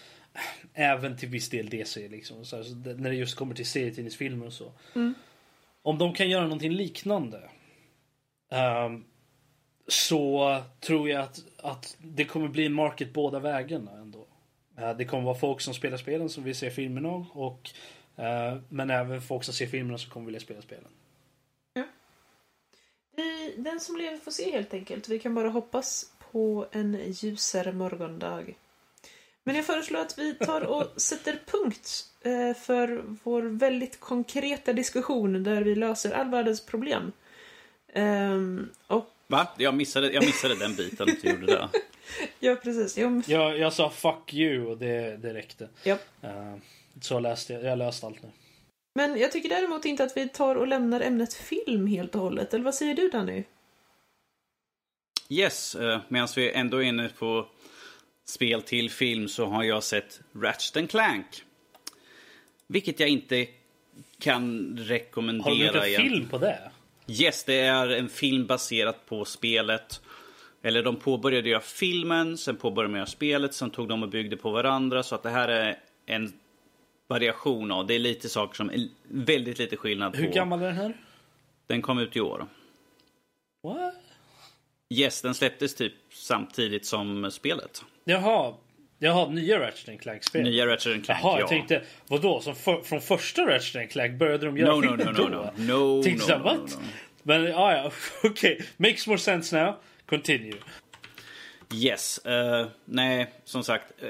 även till viss del DC liksom. Så här, så när det just kommer till serietidningsfilmer och så. Om de kan göra någonting liknande. ehm, så tror jag att, att det kommer bli en market båda vägarna ändå. Eh, Det kommer vara folk som spelar spelen som vill se filmerna och eh, men även folk som ser filmerna som kommer vilja spela spelen. Vi, den som lever får se helt enkelt. Vi kan bara hoppas på en ljusare morgondag. Men jag föreslår att vi tar och sätter punkt eh, för vår väldigt konkreta diskussion där vi löser all världens problem. Ehm, och Va? Jag missade, jag missade den biten att du gjorde det. ja, precis. Jo, Jag, jag sa fuck you och det, det räckte. ja. Eh, så läste jag, jag har löst allt nu. Men jag tycker däremot inte att vi tar och lämnar ämnet film helt och hållet. Eller vad säger du Danny? Yes, eh, medan vi ändå är inne på spel till film så har jag sett Ratchet and Clank. Vilket jag inte kan rekommendera. Har de gjort en film på det? Yes, det är en film baserat på spelet. Eller de påbörjade göra filmen, sen påbörjade de göra spelet, sen tog de och byggde på varandra. Så att det här är en variation av, det är lite saker som är väldigt lite skillnad Hur på. gammal är den här? Den kom ut i år. What? Yes, den släpptes typ samtidigt som spelet. Jaha. Jaha, nya Ratchet Clank-spel? Nya Ratchet Clank, Jaha, ja. jag tänkte, vadå? Som för, från första Ratchet Clank började de göra No, no, no, no, då? no. No, Tänkte no, no, what? no, no. Men ja, ja, okej. Makes more sense now. Continue. Yes, eh, nej, som sagt. eh,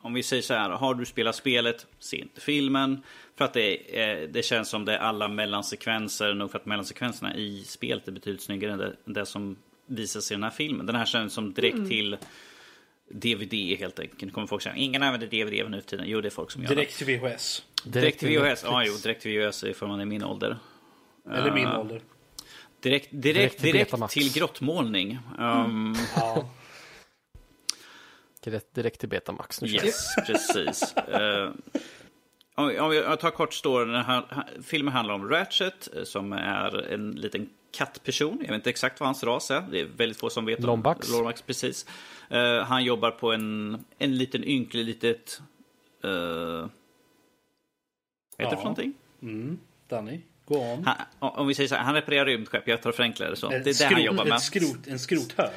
om vi säger så här, har du spelat spelet, se inte filmen. För att det, eh, det känns som det är alla mellansekvenser, nog för att mellansekvenserna i spelet är betydligt snyggare än det, det som visas i den här filmen. Den här känns som direkt till DVD helt enkelt. Kommer folk säga, ingen använder DVD nu för tiden. Jo, det är folk som gör det. Direkt till VHS. Direkt till VHS? Ja, jo, direkt till VHS för man är min ålder. Eller min Eh, ålder. Direkt, direkt, Direkt till direkt till grottmålning. Um, Ja. Direkt, direkt till Betamax. Nu. Yes, precis. Eh, om, jag tar kort storyn. Den här, ha- filmen handlar om Ratchet eh, som är en liten kattperson. Jag vet inte exakt vad hans ras är. Det är väldigt få som vet. om- Lombax. Lombax, precis. Eh, han jobbar på en, en liten ynklig litet... Uh, heter det Ja. för någonting? Mm. Danny, gå on. Han, om vi säger så här, han reparerar rymdskepp. Jag tar och förenklar det så. Det är det han skrot- jobbar ett med. Skrot, en skrothög.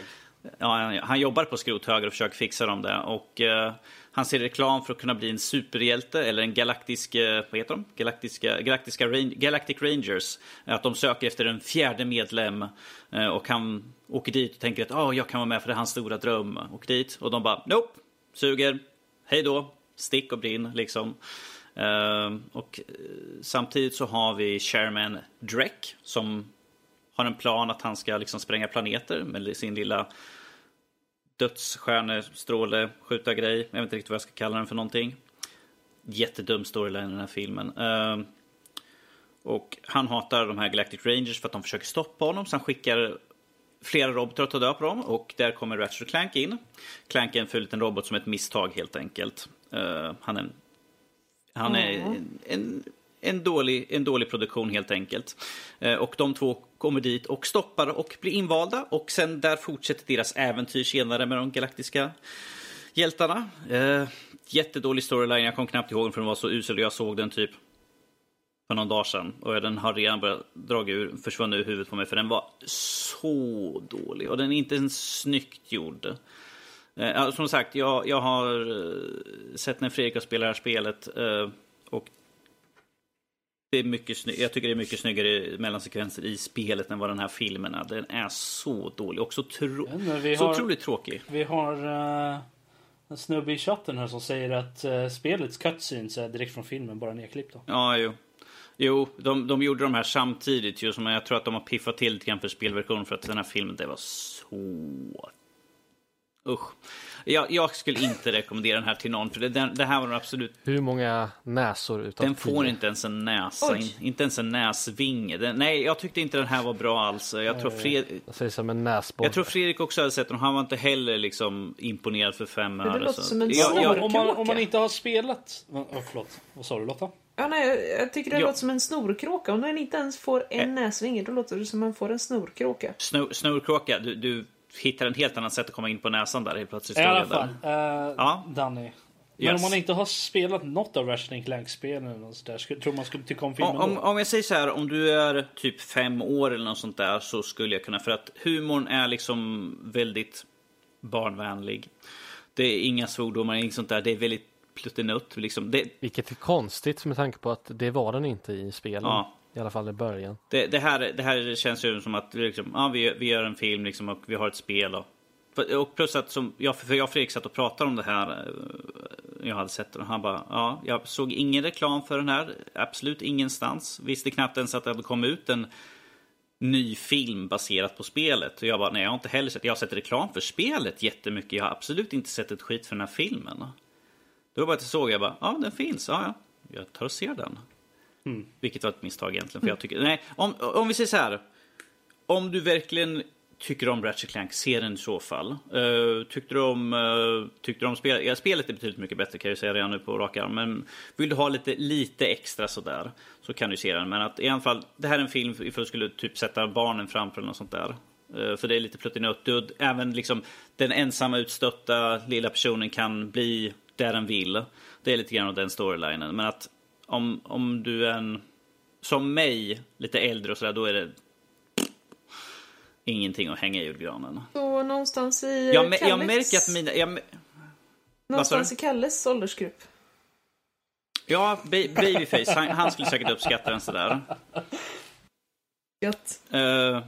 Ja, han, jobbar på skrothögar och försöker fixa dem där. Och eh, han ser reklam för att kunna bli en superhjälte eller en galaktisk, eh, vad heter de? Galaktiska, galaktiska Galactic Rangers. Att de söker efter en fjärde medlem. Eh, och han åker dit och tänker att oh, jag kan vara med för det är hans stora dröm. Åker dit och de bara nope, suger, hej då, stick och brinn liksom. Eh, och eh, samtidigt så har vi Chairman Drek som har en plan att han ska liksom spränga planeter med sin lilla dödsstjärnestråle skjuta grej. Jag vet inte riktigt vad jag ska kalla den för någonting. Jättedum storyline i den här filmen. Ehm, och han hatar de här Galactic Rangers för att de försöker stoppa honom. Så han skickar flera robotar att ta död på dem. Och där kommer Ratchet Clank in. Clank är en ful liten robot som ett misstag helt enkelt. Ehm, han är, han är en, en, en, dålig, en dålig produktion helt enkelt. Eh, och de två kommer dit och stoppar och blir invalda. Och sen där fortsätter deras äventyr senare med de galaktiska hjältarna. Eh, jättedålig storyline, jag kom knappt ihåg den för den var så usel. Jag såg den typ för någon dag sedan. Och den har redan börjat dra ur, försvunnit ur huvudet på mig för den var så dålig. Och den är inte ens snyggt gjord. Eh, som sagt, jag, jag har eh, sett när Fredrik har spelat det här spelet. Eh, och det är mycket jag tycker det är mycket snyggare mellansekvenser i spelet än vad den här filmen är. Den är så dålig och så, tro, Ja, så har- otroligt tråkig. Vi har eh, en snubbe i chatten här som säger att uh, spelets cutscenes är direkt från filmen, bara nedklippt. Ja, jo. Jo, de, de gjorde de här samtidigt ju, men jag tror att de har piffat till lite grann för spelversionen för att den här filmen, det var så... Usch. Jag, jag skulle inte rekommendera den här till någon, för det, den, det här var den absolut... Hur många näsor utav Den får tio? inte ens en näsa, in, inte ens en näsvinge. Den, nej, jag tyckte inte den här var bra alls. Jag tror, Fred, Jag som en jag tror Fredrik också hade sett den, han var inte heller liksom imponerad för fem det öre. låter så- som en Ja, snor. ja, om, man, om man inte har spelat... Oh, förlåt, vad sa du Lotta? Ja, nej, jag, jag tycker det Ja. låter som en snorkråka. Om den inte ens får en näsvinge, då låter det som man får en snorkråka. Snor, snorkråka, du, du hittar en helt annat sätt att komma in på näsan där helt plötsligt. I alla fall, eh, Ja. Danny. Men Yes. om man inte har spelat något av Ratchet Clank-spelen och så där, skulle, tror man skulle tycka om filmen Om, om, då? om jag säger så här, om du är typ fem år eller något sånt där så skulle jag kunna, för att humorn är liksom väldigt barnvänlig. Det är inga svordomar, inget sånt där. Det är väldigt pluttinutt. Liksom. Det, Vilket är konstigt med tanke på att det var den inte i spelen. Ja. I alla fall i början. det, det, här, det här känns ju som att liksom, ja, vi, vi gör en film liksom, och vi har ett spel. Och, och plus att som, jag, för jag och Fredrik satt och pratade om det här. Eh, jag hade sett den och han bara, ja, jag såg ingen reklam för den här. Absolut ingenstans. Visste knappt ens att det hade kommit ut en ny film baserat på spelet. Och jag bara, nej jag har inte heller sett, jag har sett reklam för spelet jättemycket. Jag har absolut inte sett ett skit för den här filmen. Då var bara att jag såg, jag bara, ja den finns, ja ja. Jag tar och ser den. Vilket var ett misstag egentligen. För jag tycker, nej, om, om vi säger så här. Om du verkligen tycker om Ratchet Clank, se den i så fall. Uh, tyckte du om, uh, tyckte du om spel, ja, spelet är betydligt mycket bättre kan jag säga redan nu på rak arm. Men vill du ha lite, lite extra sådär så kan du se den. Men att i alla fall, det här är en film ifall du skulle typ sätta barnen framför eller något sånt där. Eh, för det är lite pluttinutt. Även liksom den ensamma utstötta lilla personen kan bli där den vill. Det är lite grann av den storylinen. Men att om, om du är en, som mig, lite äldre och sådär, då är det ingenting att hänga i julgranen. Så någonstans i Jag, mä- Kalles, jag märker att mina... Jag, Någonstans i Kalles åldersgrupp. ja, ba- Babyface, han, han skulle säkert uppskatta den sådär. Gött. Uh,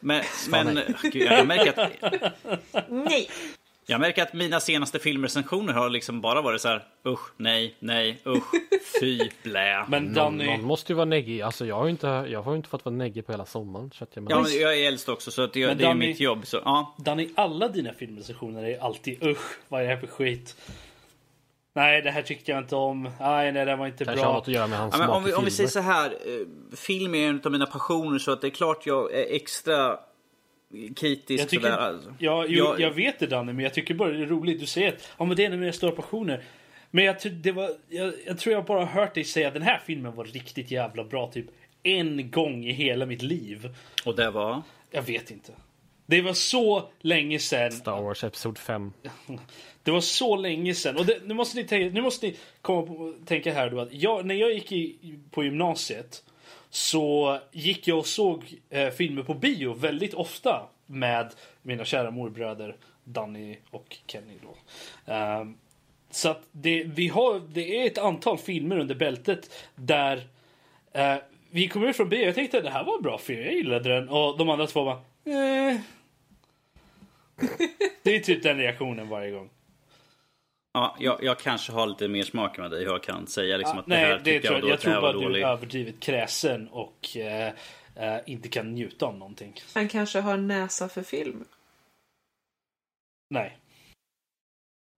men men gud, jag, märker att, Nej! Jag märker att mina senaste filmrecensioner har liksom bara varit så här usch, nej, nej, usch, fy, blä. Men Någon, Danny, någon måste ju vara neggig. Alltså jag har ju inte, jag har ju inte fått vara neggig på hela sommaren. Så att jag Ja, men jag är äldst också så att jag, Men det är Danny- mitt jobb. Så, ja. Danny, alla dina filmrecensioner är alltid usch, vad är det här för skit? Nej, det här tyckte jag inte om. Nej, nej, det var inte Kanske bra. något att göra med hans Ja, om, vi, om vi säger så här. eh, Film är en av mina passioner så att det är klart jag är extra kritisk. Jag, tycker, för det alltså. ja, Jag- jag vet det Danny, men jag tycker bara det är roligt. Du säger att ja, men det är en av mina stora passioner. Men jag, tror- det var, jag, jag tror jag bara hört dig säga att den här filmen var riktigt jävla bra typ en gång i hela mitt liv. Och det var? Jag vet inte. Det var så länge sedan. Star Wars Episod 5. Det var så länge sedan. Och det, nu, måste ni tänka, nu måste ni komma på, tänka här då att jag, när jag gick i, på gymnasiet så gick jag och såg eh, filmer på bio väldigt ofta med mina kära morbröder Danny och Kenny då. Eh, så att det, vi har, det är ett antal filmer under bältet där eh, vi kom ut från bio jag tänkte att det här var en bra film, jag gillade den. Och de andra två bara eh. Det är typ den reaktionen varje gång. Ja, jag, jag kanske har lite mer smak än vad dig. Jag kan säga liksom att det Nej, här det tycker tror jag, jag, då jag att det tror bara att du är överdrivet kräsen och eh, eh, inte kan njuta av någonting. Han kanske har näsa för film. Nej.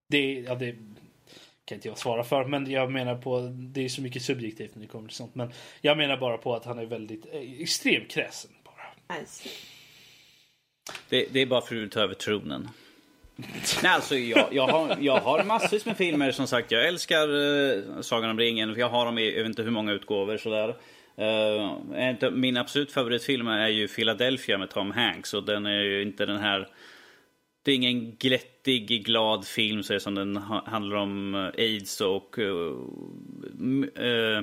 Det, ja, det kan inte jag svara för, men jag menar på, det är så mycket subjektivt när det kommer till sånt. Men jag menar bara på att han är väldigt eh, extremt kräsen. Bara. Nej. Det, det är bara för att ta över tronen. Nej, alltså jag, jag, har, jag har massvis med filmer som sagt. Jag älskar uh, Sagan om ringen. Jag har dem i jag vet inte hur många utgåvor sådär. Eh, uh, min absolut favoritfilm är ju Philadelphia med Tom Hanks. Och den är ju inte den här... Det är ingen glättig, glad film så är det som den ha, handlar om eh, aids och... eh, eh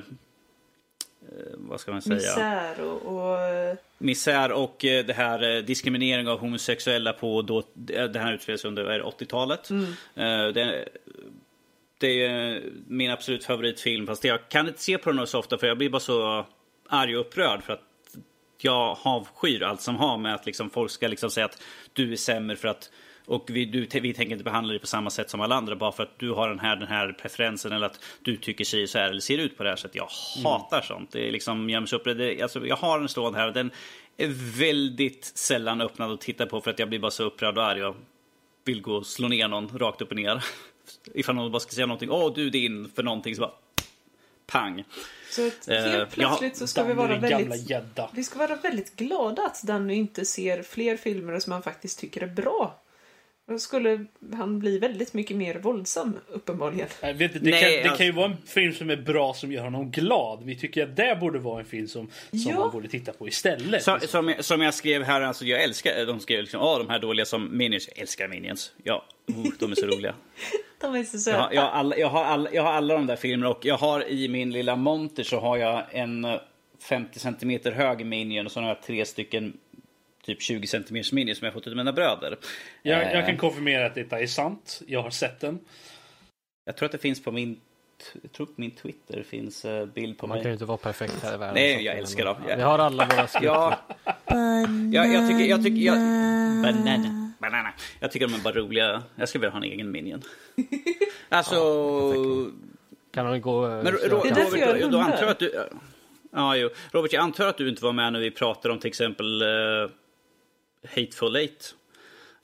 vad ska man säga? Misär och... och misär och eh, det här eh, diskriminering av homosexuella på då, det här utspelar sig under vad är det, 80-talet. Eh, Det, det är min absolut favoritfilm fast jag kan inte se på den så ofta för jag blir bara så arg och upprörd för att jag avskyr allt som har med att liksom folk ska liksom säga att du är sämre för att och vi, du, vi tänker inte behandla dig på samma sätt som alla andra bara för att du har den här, den här preferensen eller att du tycker sig så här eller ser ut på det här sättet. Jag hatar sånt. Det är liksom upp. Det, alltså, jag har en stående här och den är väldigt sällan öppnad att titta på för att jag blir bara så upprörd och arg. Jag vill gå och slå ner någon rakt upp och ner. Ifall någon bara ska säga någonting. Åh, du är din för någonting. Så bara pang. så att Eh, helt jag plötsligt så ska vi vara väldigt... Vi ska vara väldigt glada att Danny inte ser fler filmer som han faktiskt tycker är bra. Då skulle han bli väldigt mycket mer våldsam, uppenbarligen. Jag vet inte, det, Nej, kan, det alltså- kan ju vara en film som är bra som gör honom glad. Vi tycker att det borde vara en film som, som Ja. man borde titta på istället. Så, som, jag, som jag skrev här, alltså jag älskar, de skrev liksom, åh de här dåliga som Minions, jag älskar Minions. Ja, oh, de är så roliga. De är så Jag söta. har, jag, har alla, jag, har alla, jag har alla de där filmerna och jag har i min lilla monter så har jag en eh, 50 centimeter hög Minion och så har jag tre stycken typ 20 centimeters Minion som jag fått av mina bröder. jag, Eh, jag kan konfirmera att detta är sant. Jag har sett den. jag tror att det finns på min, jag tror på min Twitter finns eh, bild på Man kan ju mig. inte vara perfekt här i världen. Nej, jag älskar dem. Vi har alla våra skrifter. Ja, ja, jag tycker, jag tycker, jag, banana, banana. Jag tycker de är bara roliga. Jag skulle vilja ha en egen Minion. Alltså, Kan man gå... eh, Men köra- Ro- Det är därför jag har Robert, då, antar jag att du... Ja, jo. Robert, jag antar att du inte var med när vi pratade om till exempel uh, Hateful Eight.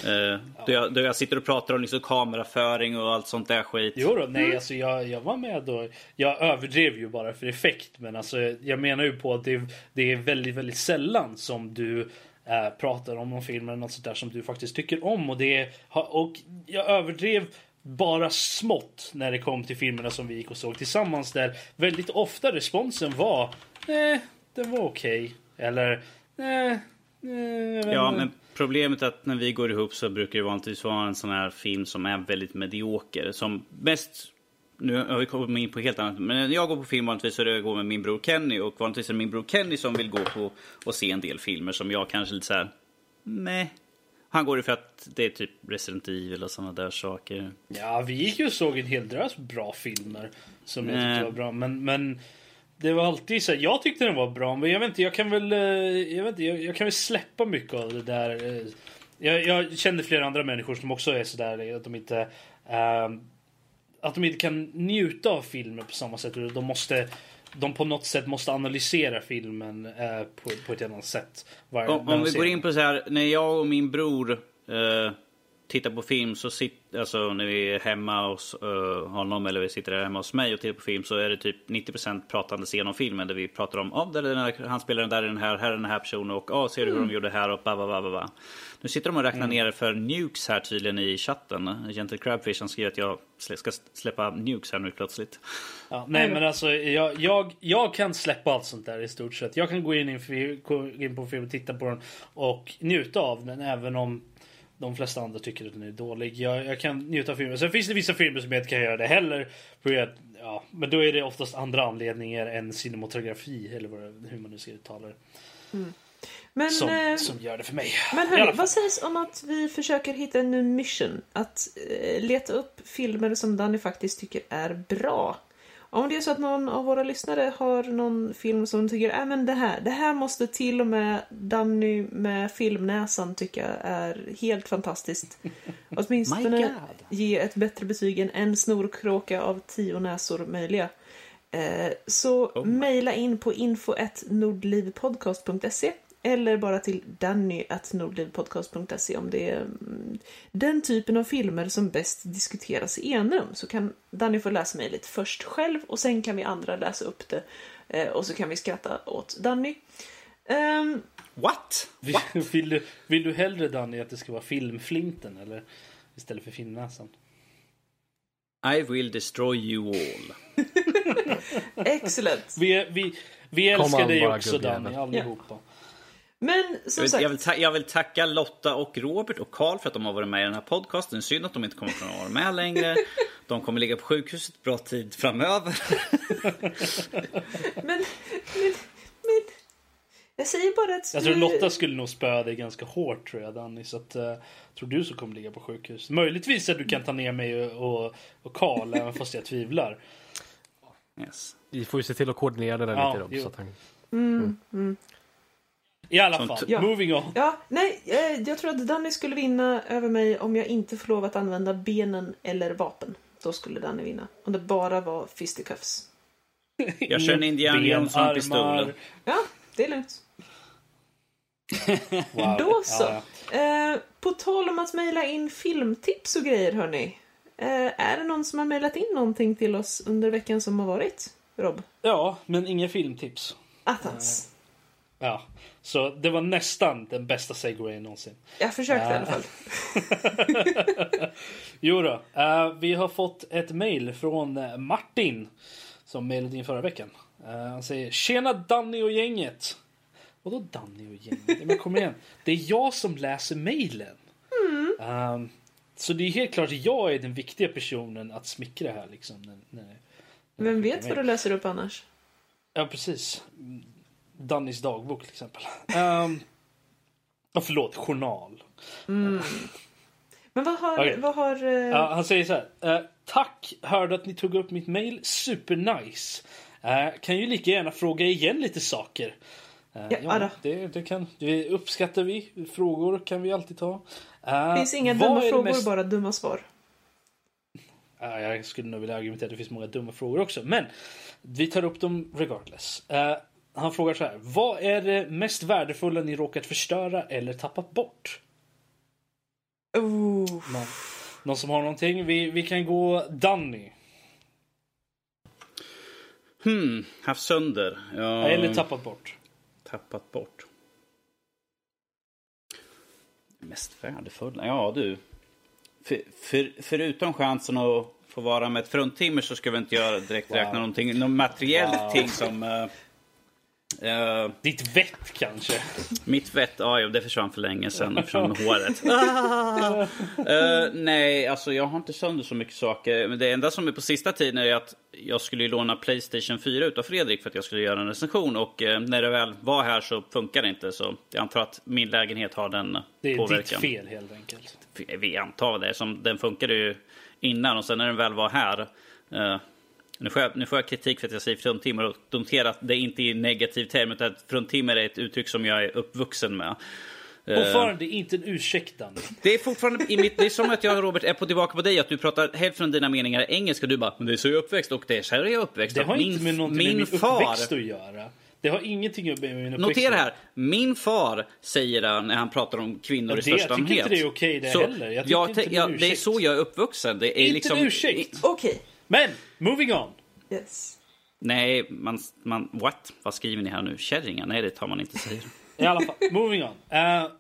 Uh, då, jag, då jag sitter och pratar om liksom kameraföring och allt sånt där skit. Jo då, nej alltså jag, jag var med då. Jag överdrev ju bara för effekt. Men alltså jag menar ju på att det, det är väldigt, väldigt sällan som du eh, pratar om någon film eller något sånt där som du faktiskt tycker om. Och, det, och jag överdrev bara smått när det kom till filmerna som vi gick och såg tillsammans. Där väldigt ofta responsen var Nej, den var okej. Eller Nej, Ja, inte." men problemet är att när vi går ihop så brukar det vanligtvis vara en sån här film som är väldigt medioker. Som mest... Nu har vi kommit in på helt annat. Men när jag går på film vanligtvis så är det jag går med min bror Kenny. Och vanligtvis är det min bror Kenny som vill gå på och se en del filmer som jag kanske lite så här... Nej. Han går ju för att det är typ Resident Evil och såna där saker. Ja, vi gick ju och såg en hel drös bra filmer som jag tyckte var bra. Men, men det var alltid så här, jag tyckte den var bra, men jag vet inte, jag kan väl, eh, jag vet inte, jag, jag kan väl släppa mycket av det där. eh. Jag, jag känner flera andra människor som också är sådär att de inte ehm, att de inte kan njuta av filmer på samma sätt. De måste de på något sätt måste analysera filmen eh, på, på ett annat sätt. Om, om vi går in på så här, när jag och min bror eh, tittar på film så sitter, alltså när vi är hemma hos uh, honom eller vi sitter där hemma hos mig och tittar på film så är det typ 90% pratandes genom filmen där vi pratar om, oh, där är den här, han spelar den där den här, här är den här personen och oh, ser du hur de gjorde här och ba, ba, ba, ba, ba. Nu sitter de och räknar mm. ner för nukes här tydligen i chatten. Gentle Crabfish han skriver att jag ska släppa nukes här nu plötsligt. Ja, nej men alltså jag, jag, jag kan släppa allt sånt där i stort sett. Jag kan gå in, in, in på film och titta på den och njuta av den även om de flesta andra tycker att den är dålig. Jag, jag kan njuta av filmen. Sen finns det vissa filmer som jag inte kan göra det heller. För att, ja, men då är det oftast andra anledningar än cinematografi eller vad, hur man nu ska uttala det. Mm. Men, som, eh, som gör det för mig. Men hörni, vad sägs om att vi försöker hitta en ny mission? Att eh, leta upp filmer som Danny faktiskt tycker är bra. Om det är så att någon av våra lyssnare har någon film som tycker äh, men det här, det här måste till och med Danny med filmnäsan tycka är helt fantastiskt. Åtminstone ge ett bättre betyg än en snorkråka av tio näsor möjliga. Eh, så oh mejla in på info.nordlivpodcast.se eller bara till danny.nordlivpodcast.se om det är mm, den typen av filmer som bäst diskuteras i enrum. Så kan Danny få läsa mejlet först själv och sen kan vi andra läsa upp det eh, och så kan vi skratta åt Danny. Um, What? What? Vill, du, vill du hellre Danny att det ska vara filmflinten eller istället för filmnäsan? I will destroy you all. Excellent. Vi, vi, vi älskar dig också Danny, allihopa. Ja. Men som jag vill, sagt. Jag vill, ta, jag vill, tacka Lotta och Robert och Karl för att de har varit med i den här podcasten. Synd att de inte kommer att vara med längre. De kommer ligga på sjukhuset bra tid framöver. men, men, men. Jag säger bara att... Jag tror Lotta skulle nog spöa dig ganska hårt tror jag Danny. Så att, uh, tror du som kommer ligga på sjukhus. Möjligtvis att du kan ta ner mig och, och Karl även fast jag tvivlar. Yes. Vi får ju se till att koordinera det där ja, lite då. Så att han... mm, mm. Mm. I alla fall, ja. moving on. Ja, nej, eh, jag tror att Danny skulle vinna över mig om jag inte får lov att använda benen eller vapen. Då skulle Danny vinna. Om det bara var fisticuffs. Jag kör en Indiana Johnson pistol. Ja, det är lugnt. wow. Då så. Ja, ja. Eh, på tal om att mejla in filmtips och grejer hörni. Eh, är det någon som har mejlat in någonting till oss under veckan som har varit? Rob? Ja, men inga filmtips. Attans. Eh, ja. Så det var nästan den bästa segwayen någonsin. Jag försökte uh. i alla fall. jo då, uh, vi har fått ett mail från eh, Martin som mejlade in förra veckan. Uh, han säger Tjena Danny och gänget. Vadå Danny och gänget? Men kom igen. Det är jag som läser mejlen. Mm. Uh, så det är helt klart jag är den viktiga personen att smickra här liksom. När, när, Vem vet vad du läser upp annars? Ja precis. Dannys dagbok till exempel. Um, oh, förlåt, journal. Mm. Men vad har... Okay. Vad har uh... ja, han säger så här. Uh, Tack, hörde att ni tog upp mitt mail. Supernice. Uh, kan ju lika gärna fråga igen lite saker. Uh, ja, ja det, det, kan, det uppskattar vi. Frågor kan vi alltid ta. Det finns inga dumma frågor, mest... bara dumma svar. jag skulle nog vilja argumentera att det finns många dumma frågor också. Men vi tar upp dem regardless. Uh, han frågar så här. Vad är det mest värdefulla ni råkat förstöra eller tappat bort? Oh. Någon, någon som har någonting? Vi, vi kan gå Danny. Hmm, haft sönder. Ja, eller tappat bort. Tappat bort. Mest värdefulla? Ja du. För, för, förutom chansen att få vara med ett fruntimmer så ska vi inte göra direkt wow. räkna någonting, något materiellt wow. ting som uh, Ditt vett kanske? Mitt vett, ja det försvann för länge sedan från håret. uh, nej, alltså jag har inte sönder så mycket saker. Men det enda som är på sista tiden är att jag skulle låna Playstation 4 utav Fredrik för att jag skulle göra en recension. Och uh, när det väl var här så funkar det inte. Så jag antar att min lägenhet har den Det är påverkan. ditt fel helt enkelt. Vi antar det. Som den funkade ju innan och sen när den väl var här nu får, jag, nu får jag kritik för att jag säger fruntimmer och notera att det inte är negativ term utan att fruntimmer är ett uttryck som jag är uppvuxen med. Fortfarande uh, inte en ursäkt Det är fortfarande i mitt, det är som att jag Robert är på tillbaka på dig att du pratar hälften av dina meningar är engelska och du bara men det är så jag är uppväxt och det är så här jag är uppväxt. Det har min, inte med någonting min med min far, uppväxt att göra. Det har ingenting med min uppväxt Notera här, min far säger det när han pratar om kvinnor Ja, i det- jag största tycker inte allmänhet. det är okej det Så heller. Jag jag inte te- det är ja, det är så jag är uppvuxen. Det är Inte liksom, en ursäkt. Okej. Men, moving on. Yes. Nej, man, man... What? Vad skriver ni här nu? Kärringar? Nej, det tar man inte säger. I alla fall, moving on. Uh,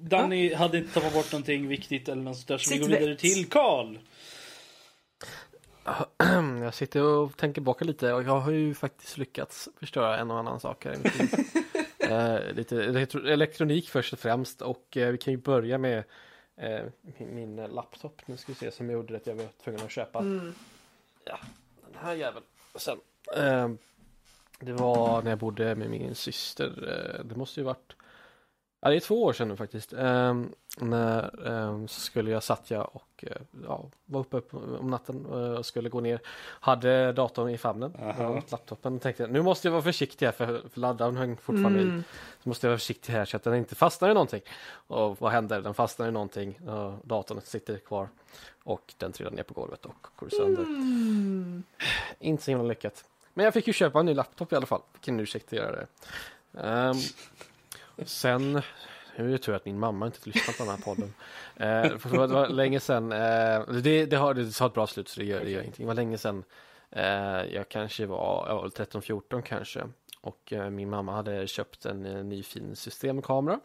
Danny hade inte tappat bort någonting viktigt eller något sånt där, så vi Sitt går vidare vett. till Karl. Jag sitter och tänker baka lite och jag har ju faktiskt lyckats förstöra en och annan sak här i mitt liv. eh, lite elektro- elektronik först och främst och eh, vi kan ju börja med eh, min, min laptop. Nu ska vi se som jag gjorde att jag var tvungen att köpa. Mm. Ja, den här jäveln. Sen, eh, det var när jag bodde med min syster. Eh, det måste ju varit Ja, det är två år sedan nu faktiskt. Ehm, när så skulle jag satt jag och eh, ja, var uppe upp om natten eh, och skulle gå ner. Hade datorn i famnen, uh laptopen. Och tänkte nu måste jag vara försiktig här för, för laddaren hänger fortfarande i. Mm. Så måste jag vara försiktig här så att den inte fastnar i någonting. Och vad händer? Den fastnar i någonting. och datorn sitter kvar. Och den trillar ner på golvet och går sönder. Mm. Inte så himla lyckat. Men jag fick ju köpa en ny laptop i alla fall. Vilken ursäkt att göra det. Ehm, sen, nu är det tur att min mamma inte lyssnat på den här podden. Uh, för det, var, det var länge sedan, eh, det, det, har, det har ett bra slut så det gör, det gör ingenting. Det var länge sedan, eh, jag kanske var, jag var 13-14 kanske. Och eh, min mamma hade köpt en eh, ny fin systemkamera.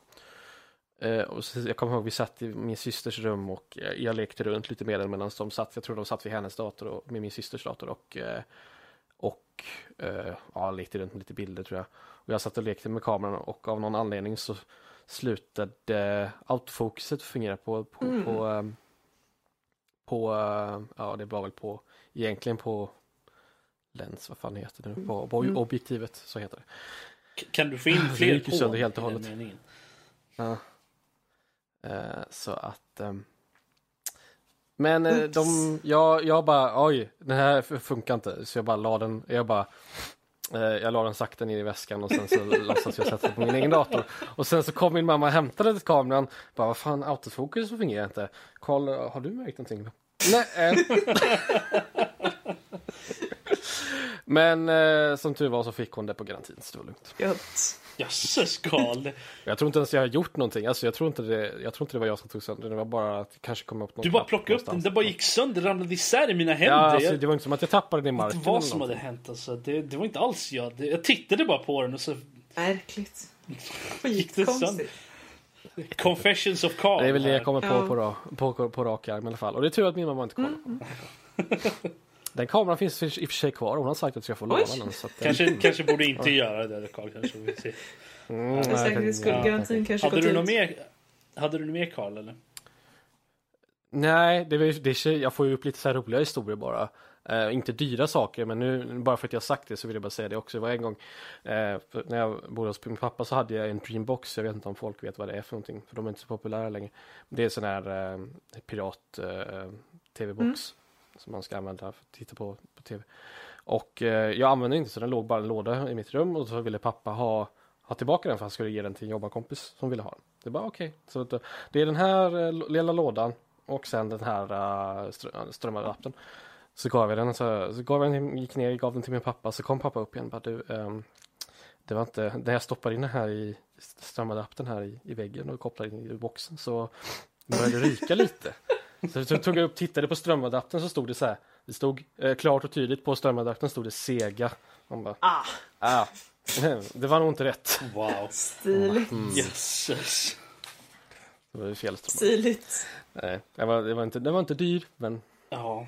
Eh, och så, jag kommer ihåg vi satt i min systers rum och eh, jag lekte runt lite med den medan de satt, jag tror de satt vid hennes dator och med min systers dator och eh, och eh, ja, lekte runt med lite bilder tror jag. Och jag satt och lekte med kameran och av någon anledning så slutade autofokuset fungera på på, Mm. på, ehm, på ja det var väl på egentligen på lens, vad fan heter det nu? På, på Mm. objektivet, så heter det. K- Kan du få in Det fler gick ju på sönder helt och hållet. Ja. Eh, så att ehm, men eh, Oops. de, jag, jag bara, oj, den här funkar inte. Så jag bara la den, jag bara, eh, jag la den sakta ner i väskan och sen så låtsas jag sätta på min egen dator. Och sen så kom min mamma och hämtade kameran, bara, vad fan, autofokus fungerar inte. Karl, har du märkt någonting? Nej. Men eh, som tur var så fick hon det på garantin, så det var lugnt. Gött. Jösses Karl. Jag tror inte ens jag har gjort någonting. Alltså, jag, tror inte det, jag tror inte det var jag som tog sönder. Det var bara att det kanske kom upp någon Du bara plockade upp den, någonstans. den bara gick sönder, ramlade isär i mina händer. Ja, alltså, det var inte som att jag tappade den i marken. vad eller som hade hänt alltså. det, det var inte alls jag. Det, jag tittade bara på den och så Märkligt. gick det sönder. Skitkonstigt. Confessions of Karl. Det är väl det jag kommer på Ja. på, ra, på, på rak arm i alla fall. Och det är tur att min mamma inte kollade Mm. Den kameran finns i och för sig kvar. Hon har sagt att jag ska få låna den. Så att, Kanske, kanske borde inte göra det Karl. Kanske. Vi ser. Mm, För nej, säkerhets skull, ja. garantin kanske Hade du något mer? Hade du något mer Karl eller? Nej, det, är- det, jag får ju upp lite så här roliga historier bara. Eh, inte dyra saker, men nu bara för att jag har sagt det så vill jag bara säga det också. Det var en gång eh, för när jag bodde hos min pappa så hade jag en Dreambox. Jag vet inte om folk vet vad det är för någonting, för de är inte så populära längre. Det är en sån här eh, pirat eh, tv-box som man ska använda för att titta på, på tv. Och eh, jag använde inte så den låg bara i en låda i mitt rum och så ville pappa ha ha tillbaka den för han skulle ge den till en jobbarkompis som ville ha den. Det var okej. Så att, eh, det är den här eh, lilla lådan och sen den här uh, strö- eh, strömadaptern. Så gav jag den, så, så gav jag den, gick ner, gav den till min pappa, så kom pappa upp igen bara du, um, det var inte, när jag stoppade in den här i strömadaptern här i, i väggen och kopplade in i boxen så började det ryka lite. Så jag tog jag upp, tittade på strömadaptern så stod det så här, det stod eh, klart och tydligt på strömadaptern stod det Sega. Man bara, Ah, ah, det var nog inte rätt. Wow. stiligt. Mm. Jösses. Det var ju fel ström. Stiligt. Nej, det var, det var inte, det var inte dyr, men Ja.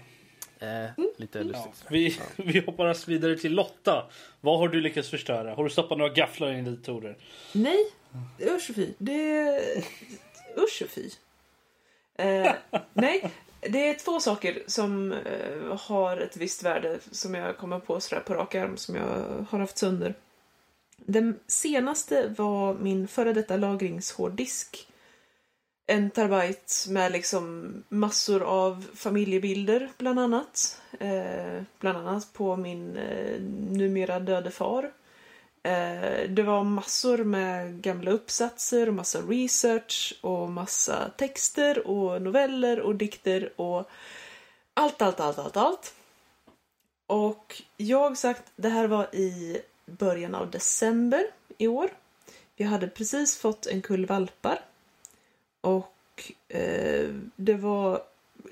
eh, lite ja. lustigt. Vi, vi hoppar oss vidare till Lotta. Vad har du lyckats förstöra? Har du stoppat några gafflar i din datorer? Nej, usch och fy. Det... Usch och fy. Eh, nej, det är två saker som eh, har ett visst värde som jag kommer på sådär på rak arm som jag har haft sönder. Den senaste var min före detta lagringshårddisk. En terabyte med liksom massor av familjebilder bland annat. Eh, bland annat på min eh, numera döde far. Eh, det var massor med gamla uppsatser och massa research och massa texter och noveller och dikter och allt, allt, allt, allt, allt. Och jag sagt, det här var i början av december i år. Vi hade precis fått en kull valpar. Och eh, det var...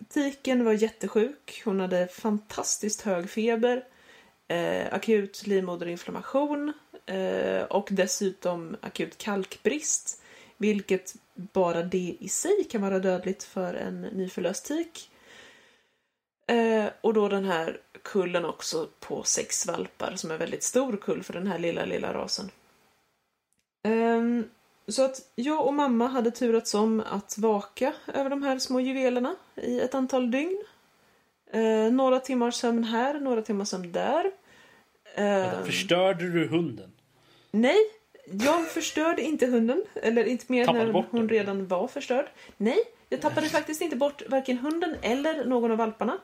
Tiken var jättesjuk. Hon hade fantastiskt hög feber. Eh, akut livmoderinflammation. Eh, och dessutom akut kalkbrist. Vilket bara det i sig kan vara dödligt för en nyförlöst tik. Eh, och då den här kullen också på sex valpar som är väldigt stor kull för den här lilla, lilla rasen. Eh, så att jag och mamma hade turats om att vaka över de här små juvelerna i ett antal dygn. Eh, några timmars sömn här, några timmars sömn där. Vänta, Förstörde du hunden? Nej, jag förstörde inte hunden. Eller inte mer bort hon den? redan var förstörd. Nej, jag tappade faktiskt inte bort varken hunden eller någon av valparna.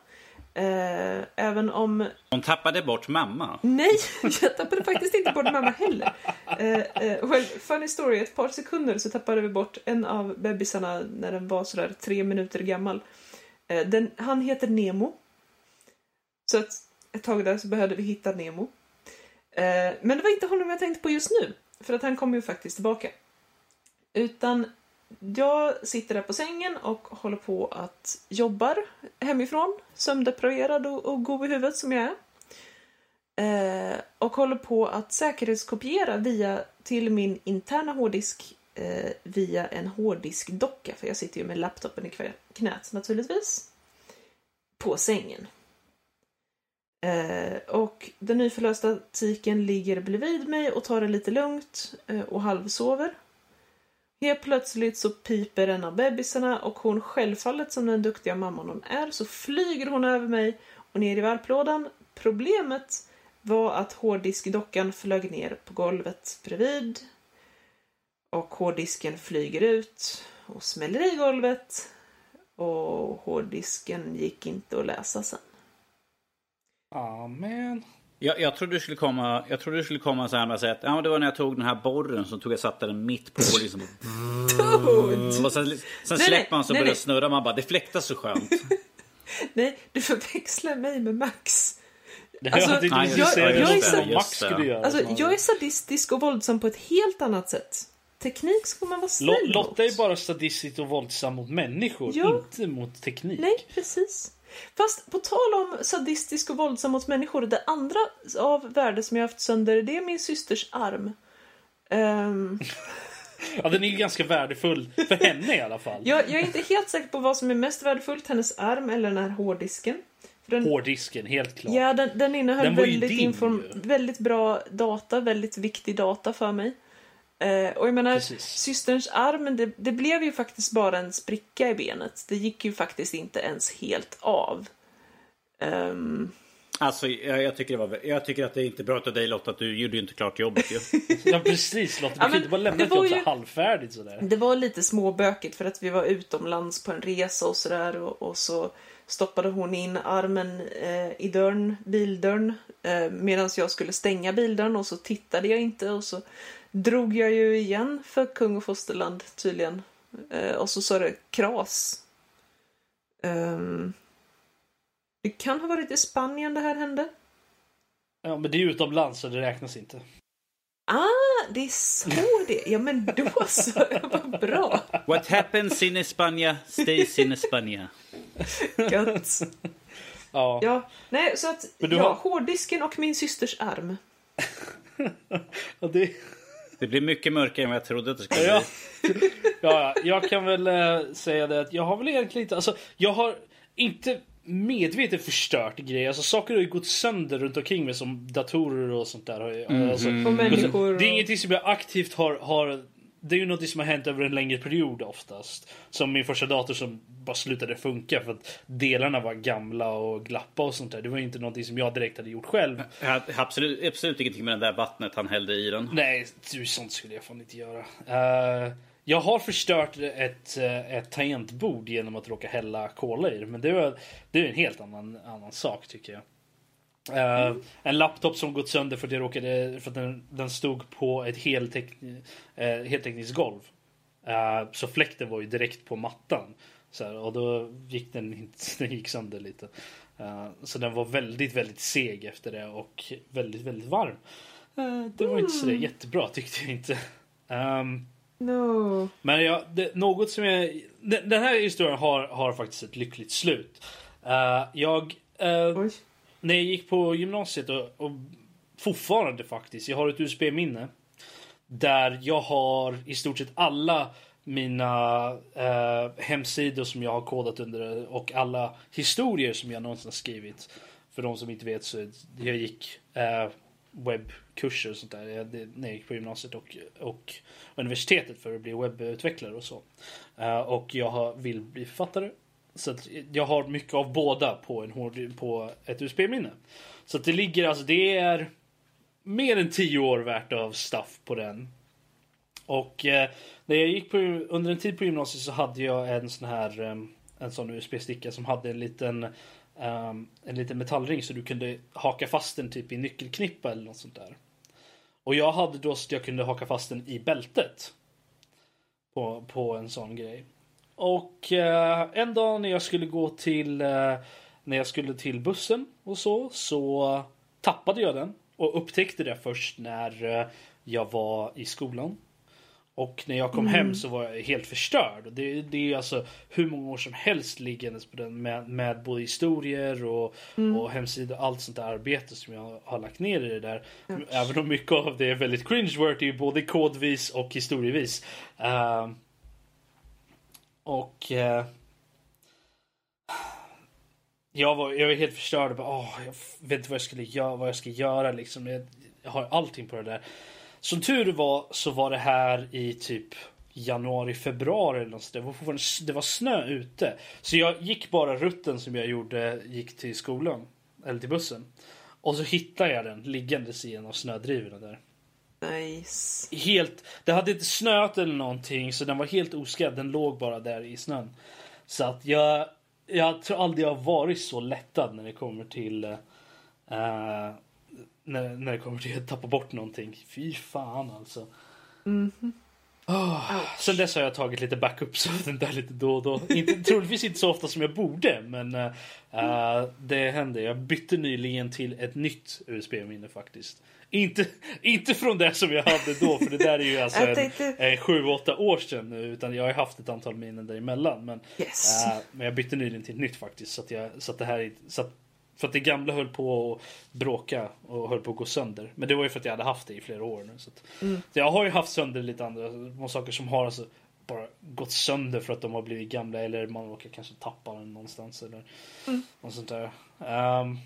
Eh, även om... Hon tappade bort mamma. Nej, jag tappade faktiskt inte bort mamma heller. Eh, eh, well, funny story, ett par sekunder så tappade vi bort en av bebisarna när den var sådär tre minuter gammal. Eh, den, han heter Nemo. Så att ett tag där så behövde vi hitta Nemo. Eh, men det var inte honom jag tänkte på just nu. För att han kommer ju faktiskt tillbaka. Utan jag sitter där på sängen och håller på att jobbar hemifrån. sömndeprimerad och, och god i huvudet som jag är. Eh, och håller på att säkerhetskopiera via, till min interna hårddisk eh, via en hårddiskdocka. För jag sitter ju med laptopen i knät naturligtvis. På sängen. Eh, och den nyförlösta tiken ligger bredvid mig och tar det lite lugnt eh, och halvsover. Helt plötsligt så piper en av bebisarna och hon självfallet som den duktiga mamman hon är så flyger hon över mig och ner i valplådan. Problemet var att hårddiskdockan flög ner på golvet bredvid. Och hårddisken flyger ut och smäller i golvet. Och hårddisken gick inte att läsa sen. Amen. Jag, jag trodde du skulle komma, jag trodde du skulle komma så här med att säga att ja, det var när jag tog den här borren som tog jag satte den mitt på liksom, Toad! och sen, sen Nej, släpper man så nej, börjar nej. snurra man bara det fläktas så skönt. Nej, du förväxlar mig med Max. Alltså, jag jag- jag är. Alltså, jag är sadistisk och våldsam på ett helt annat sätt. Teknik ska man vara snäll Lo- Lotta är mot. bara sadistisk och våldsam mot människor, Ja. inte mot teknik. Nej, precis. Fast på tal om sadistisk och våldsam mot människor, det andra av värde som jag haft sönder, det är min systers arm. Ehm, Ja, den är ju ganska värdefull för henne i alla fall. jag, jag är inte helt säker på vad som är mest värdefullt, hennes arm eller den här hårddisken. Den, Hårddisken, helt klart. ja, den, den innehöll Den väldigt, din väldigt bra data, väldigt viktig data för mig. Eh, och jag menar, Precis. systerns arm, det, det blev ju faktiskt bara en spricka i benet. Det gick ju faktiskt inte ens helt av. Ehm, Alltså jag, jag, tycker det var, jag tycker att det är inte bra av dig Lotta att du gjorde ju inte klart jobbet ju. Ja, precis Lotta. Du Ja, kan inte bara lämna det ett jobb så ju- halvfärdigt sådär. Det var lite småbökigt för att vi var utomlands på en resa och sådär och, och så stoppade hon in armen eh, i dörren, bildörren eh, medan jag skulle stänga bildörren och så tittade jag inte och så drog jag ju igen för kung och fosterland tydligen. Eh, och så sa det kras. Ehm, det kan ha varit i Spanien det här hände. Ja, men det är ju utomlands så det räknas inte. Ah, det är så det Ja men då så, vad bra. What happens in España stays in España. Gött. Ja. Ja, nej, så att Men du ja, har- hårddisken och min systers arm. Ja, det... Det blir mycket mörkare än vad jag trodde att det skulle Ja. bli. ja, jag kan väl eh, säga det att jag har väl egentligen inte, alltså jag har inte medvetet förstört grejer. Alltså saker har ju gått sönder runt omkring mig som datorer och sånt där. Har ju, alltså, Och människor. det är ingenting som jag aktivt har, har det är ju något som har hänt över en längre period oftast. Som min första dator som bara slutade funka för att delarna var gamla och glappa och sånt där. Det var ju inte någonting som jag direkt hade gjort själv. Jag absolut, absolut ingenting med det där vattnet han hällde i den. Nej, du, sånt skulle jag fan inte göra. Eh, jag har förstört ett, eh, ett tangentbord genom att råka hälla cola i det. Men det, var, det är en helt annan, annan sak tycker jag. Eh, En laptop som gått sönder för att, jag råkade, för att den, den stod på ett heltekni, uh, heltekniskt golv. Eh, så fläkten var ju direkt på mattan. Så här, och då gick den, den gick sönder lite. Eh, så den var väldigt, väldigt seg efter det och väldigt, väldigt varm. Eh, det var inte så där jättebra tyckte jag inte. Ehm, No. men jag, det, något som jag... Den, den här historien har, har faktiskt ett lyckligt slut. Eh, jag... eh, Oj när jag gick på gymnasiet och, och fortfarande faktiskt, jag har ett USB-minne. Där jag har i stort sett alla mina eh, hemsidor som jag har kodat under och alla historier som jag någonsin har skrivit. För de som inte vet så jag gick eh, webbkurser och sånt där jag, det, när jag gick på gymnasiet och, och universitetet för att bli webbutvecklare och så. Eh, och jag har, vill bli författare. Så att jag har mycket av båda på, en hård, på ett USB-minne. Så att det ligger alltså, det är mer än tio år värt av stuff på den. Och eh, när jag gick på, under en tid på gymnasiet så hade jag en sån här eh, en sån USB-sticka som hade en liten um, en liten metallring så du kunde haka fast den typ i nyckelknippa eller något sånt där. Och jag hade då så att jag kunde haka fast den i bältet. På, på en sån grej. Och eh, en dag när jag skulle gå till eh, när jag skulle till bussen och så så tappade jag den och upptäckte det först när eh, jag var i skolan. Och när jag kom hem så var jag helt förstörd. Det, det är alltså hur många år som helst liggandes på den med, med både historier och, och hemsidor och allt sånt där arbete som jag har lagt ner i det där. Även om mycket av det är väldigt cringe-worthy både kodvis och historievis. Ehm, och eh, jag, var, jag var helt förstörd. och Bara, åh, jag vet inte vad jag, skulle göra, vad jag ska göra. Liksom. Jag, jag har allting på det där. Som tur var så var det här i typ januari, februari eller något. Det var, det var snö ute. Så jag gick bara rutten som jag gjorde, gick till skolan. Eller till bussen. Och så hittade jag den liggandes i en av snödrivorna där. Nice. Helt, det hade inte snöat eller någonting så den var helt oskadd. Den låg bara där i snön. Så att jag, jag tror aldrig jag har varit så lättad när det kommer till eh, när, när det kommer till att tappa bort någonting. Fy fan alltså. Oh, sen dess har jag tagit lite backups av den där lite då och då. Inte, troligtvis inte så ofta som jag borde men eh, eh, det händer. Jag bytte nyligen till ett nytt USB-minne faktiskt. Inte, inte från det som jag hade då för det där är ju alltså en, tänkte- en sju, åtta år sedan nu. Utan jag har haft ett antal minnen däremellan. Men, Yes. eh, men jag bytte nyligen till ett nytt faktiskt. Så att, jag, så att det här är, så att, för att det gamla höll på att bråka och höll på att gå sönder. Men det var ju för att jag hade haft det i flera år nu. Så, att, så jag har ju haft sönder lite andra saker som har alltså bara gått sönder för att de har blivit gamla eller man råkar kanske tappa den någonstans eller något sånt där. Ehm,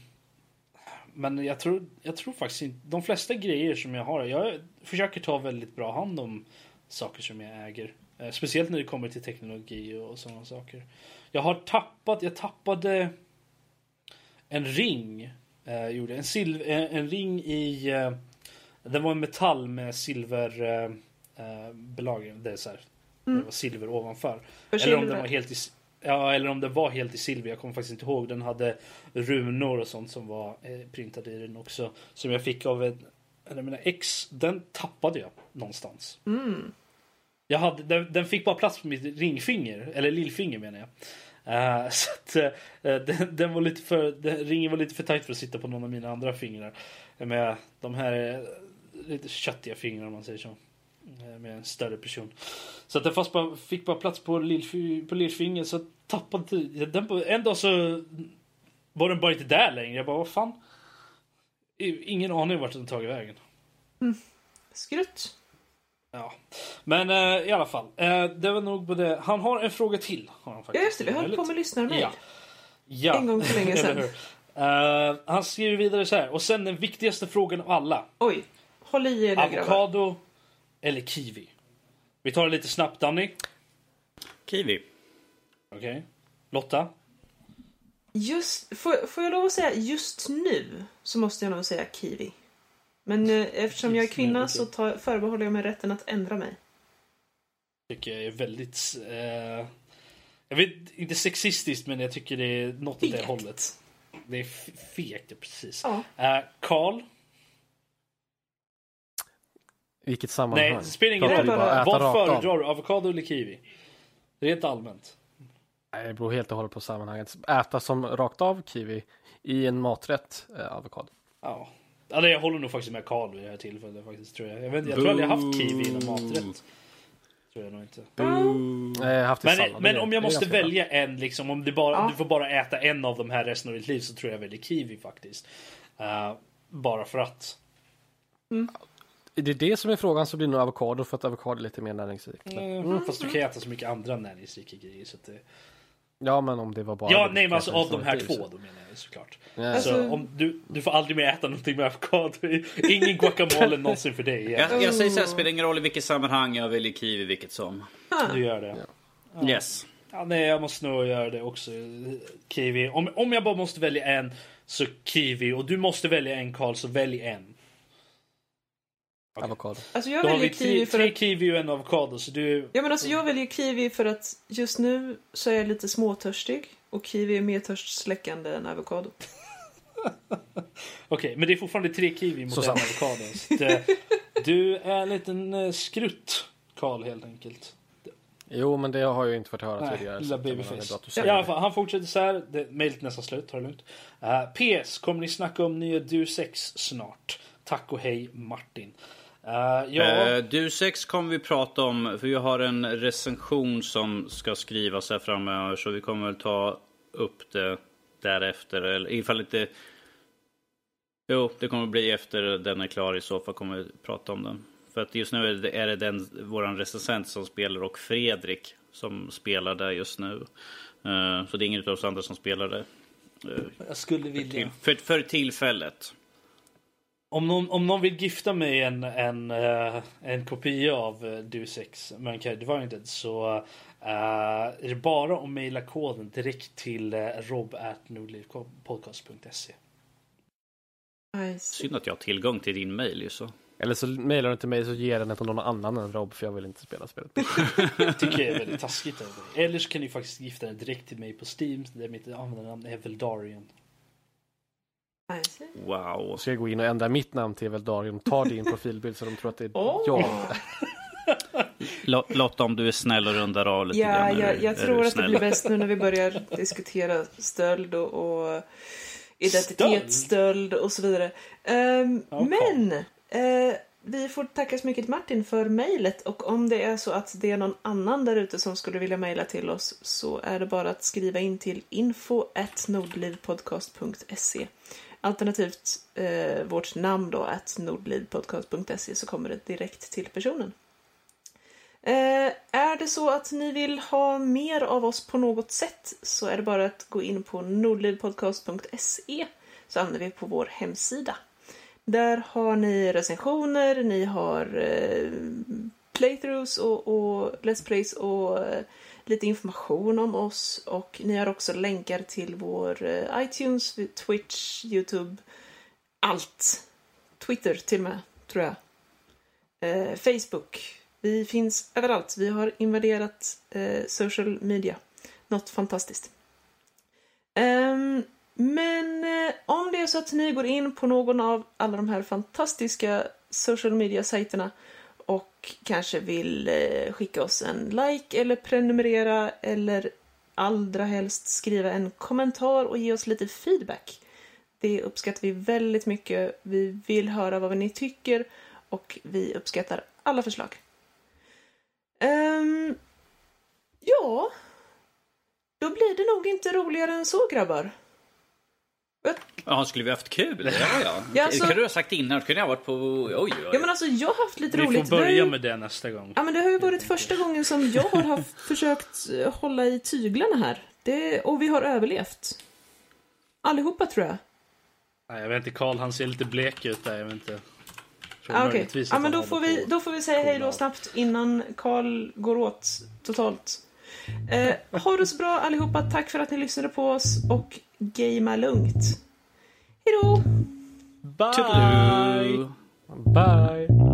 men jag tror, jag tror faktiskt inte, de flesta grejer som jag har, jag försöker ta väldigt bra hand om saker som jag äger. Eh, Speciellt när det kommer till teknologi och sådana saker. Jag har tappat, jag tappade en ring. Eh, gjorde en, silv, en, en ring i, eh, den var en metall med silver eh, eh, belagring. Det är så här, det var silver ovanför. För Eller om den var helt i, ja, eller om den var helt i silver. Jag kommer faktiskt inte ihåg. Den hade runor och sånt som var eh, printade i den också. Som jag fick av en, eller mina ex. Den tappade jag någonstans. Mm. Jag hade, den, den fick bara plats på mitt ringfinger. Eller lillfinger menar jag. Eh, så att, eh, den, den var lite för, den, ringen var lite för tajt för att sitta på någon av mina andra fingrar. Med de här eh, lite köttiga fingrar om man säger så. Eh, Med en större person. Så att den fast bara, fick bara plats på, lillfi, på lillfingret så tappade den. på- En dag så var den bara inte där längre. Jag bara vad fan. Ingen aning vart den tagit vägen. Skrutt. Ja. Men eh, i alla fall. Eh, det var nog både... Han har en fråga till. Har han Ja faktiskt. just det, vi höll på med lyssnarmail. Ja. ja. En gång för länge sedan. Eh, han skriver vidare så här. Och sen den viktigaste frågan av alla. Oj, håll i er. Avokado eller kiwi? Vi tar det lite snabbt Danny. Kiwi. Okej. Lotta? Just, får, får jag lov att säga just nu så måste jag nog säga kiwi. Men eh, eftersom jag är nu, kvinna okej. så tar, förbehåller jag mig rätten att ändra mig. Tycker jag är väldigt... Eh, jag vet inte sexistiskt men jag tycker det är något åt det hållet. Det är fegt, precis. Ja. Eh, Vilket sammanhang? Nej, det spelar ingen roll. Vad föredrar du? Avokado eller kiwi? Rent allmänt. Nej, det beror helt och hållet på sammanhanget. Äta som rakt av kiwi i en maträtt, eh, avokado. Ja. Alltså, jag håller nog faktiskt med Karl vid det här tillfället. Faktiskt, tror jag. Jag, vet, jag tror aldrig jag haft kiwi inom maträtt. Tror jag nog inte. Nej, jag har haft i Men, sallad. men om jag måste ganska bra. välja en, liksom, om du, bara, Ja. du får bara äta en av de här resten av ditt liv så tror jag väljer kiwi faktiskt. Eh, bara för att. Är det det som är frågan så blir det nog avokado för att avokado är lite mer näringsrikt. Mm, Fast du kan äta så mycket andra näringsrika grejer. Så att det... Ja, men om det var bara... Ja, det nej men alltså av de här två så- då menar jag såklart. Ja. Alltså- Så om du, du får aldrig mer äta någonting med avokado. Ingen guacamole någonsin för dig igen. Jag, jag säger så här, spelar ingen roll i vilket sammanhang jag väljer kiwi vilket som. Du gör det. Yes. Ja, nej, jag måste nog göra det också. Kiwi. Om, om jag bara måste välja en så kiwi. Och du måste välja en Karl så välj en. Okej. Avokado. Alltså jag Då har väljer vi kiwi för tre att... kiwi och en avokado. Så du... Ja men alltså jag väljer kiwi för att just nu så är jag lite småtörstig. Och kiwi är mer törstsläckande än avokado. Okej, men det är fortfarande tre kiwi mot Så en sant. avokado. Det- Du är en liten eh, skrutt, Karl helt enkelt. Jo, men det har jag ju inte fått höra Nej, tidigare. lilla babyface. fall, han fortsätter så här. Det- Mejlet är nästan slut, ta det lugnt. Uh, PS, kommer ni snacka om nya Du 6 snart? Tack och hej Martin. Uh, ja, Eh, du 6 kommer vi prata om, för vi har en recension som ska skrivas här framöver. Så vi kommer väl ta upp det därefter. Eller ifall inte... Jo, det kommer bli efter den är klar i så fall kommer vi prata om den. För att just nu är det, är det den, våran recensent som spelar och Fredrik som spelar där just nu. Eh, så det är ingen av oss andra som spelar det. eh, jag skulle till, vilja. för, för tillfället. Om någon, om någon vill gifta mig en, en, eh, en kopia av uh, Du 6 Mankind Divided så eh, är det bara att mejla koden direkt till uh, rob.nordlivpodcast.se. Synd att jag har tillgång till din mail ju så. Eller så mejlar du till mig så ger den till någon annan än Rob, för jag vill inte spela spelet. tycker jag är väldigt taskigt av dig. Eller så kan ni faktiskt gifta den direkt till mig på Steam där mitt användarnamn är Veldarian. Wow. Ska jag gå in och ändra mitt namn till Veldarion, ta din profilbild så de tror att det är Åh! jag. Lo- Lotta, om du är snäll och rundar av lite Ja, grann. är jag, jag tror att det blir bäst nu när vi börjar diskutera stöld och, och identitetsstöld och så vidare. Ehm, Okej. Men eh, vi får tacka så mycket till Martin för mejlet och om det är så att det är någon annan där ute som skulle vilja mejla till oss så är det bara att skriva in till info.nordlivpodcast.se Alternativt eh, vårt namn då, att nordlivpodcast.se så kommer det direkt till personen. Eh, är det så att ni vill ha mer av oss på något sätt så är det bara att gå in på nordlivpodcast.se så hamnar vi på vår hemsida. Där har ni recensioner, ni har eh, playthroughs och, och Let's Plays och eh, lite information om oss och ni har också länkar till vår eh, iTunes, Twitch, Youtube, allt. Twitter till och med, tror jag. Eh, Facebook. Vi finns överallt. Vi har invaderat eh, social media. Något fantastiskt. Um, men eh, om det är så att ni går in på någon av alla de här fantastiska social media-sajterna och kanske vill eh, skicka oss en like eller prenumerera eller allra helst skriva en kommentar och ge oss lite feedback. Det uppskattar vi väldigt mycket. Vi vill höra vad ni tycker och vi uppskattar alla förslag. Um, ja, då blir det nog inte roligare än så grabbar. Ja, skulle vi haft kul? Ja, ja. Ja, alltså- Det kunde du ha sagt innan. Kunde jag ha varit på... Oj, oj, oj. Ja men alltså jag har haft lite Vi roligt. får Det har börja ju- med det nästa gång. Ja men det har ju varit första gången som jag har haft, försökt eh, hålla i tyglarna här. Det, och vi har överlevt. Allihopa tror jag. Nej, jag vet inte, Karl han ser lite blek ut där. Jag vet inte. Ah, Okej, möjligtvis ja, men då får, vi, då får vi säga hej då snabbt innan Karl går åt totalt. Eh, ha det så bra allihopa, tack för att ni lyssnade på oss och gamea lugnt. Hej då! Bye! Bye!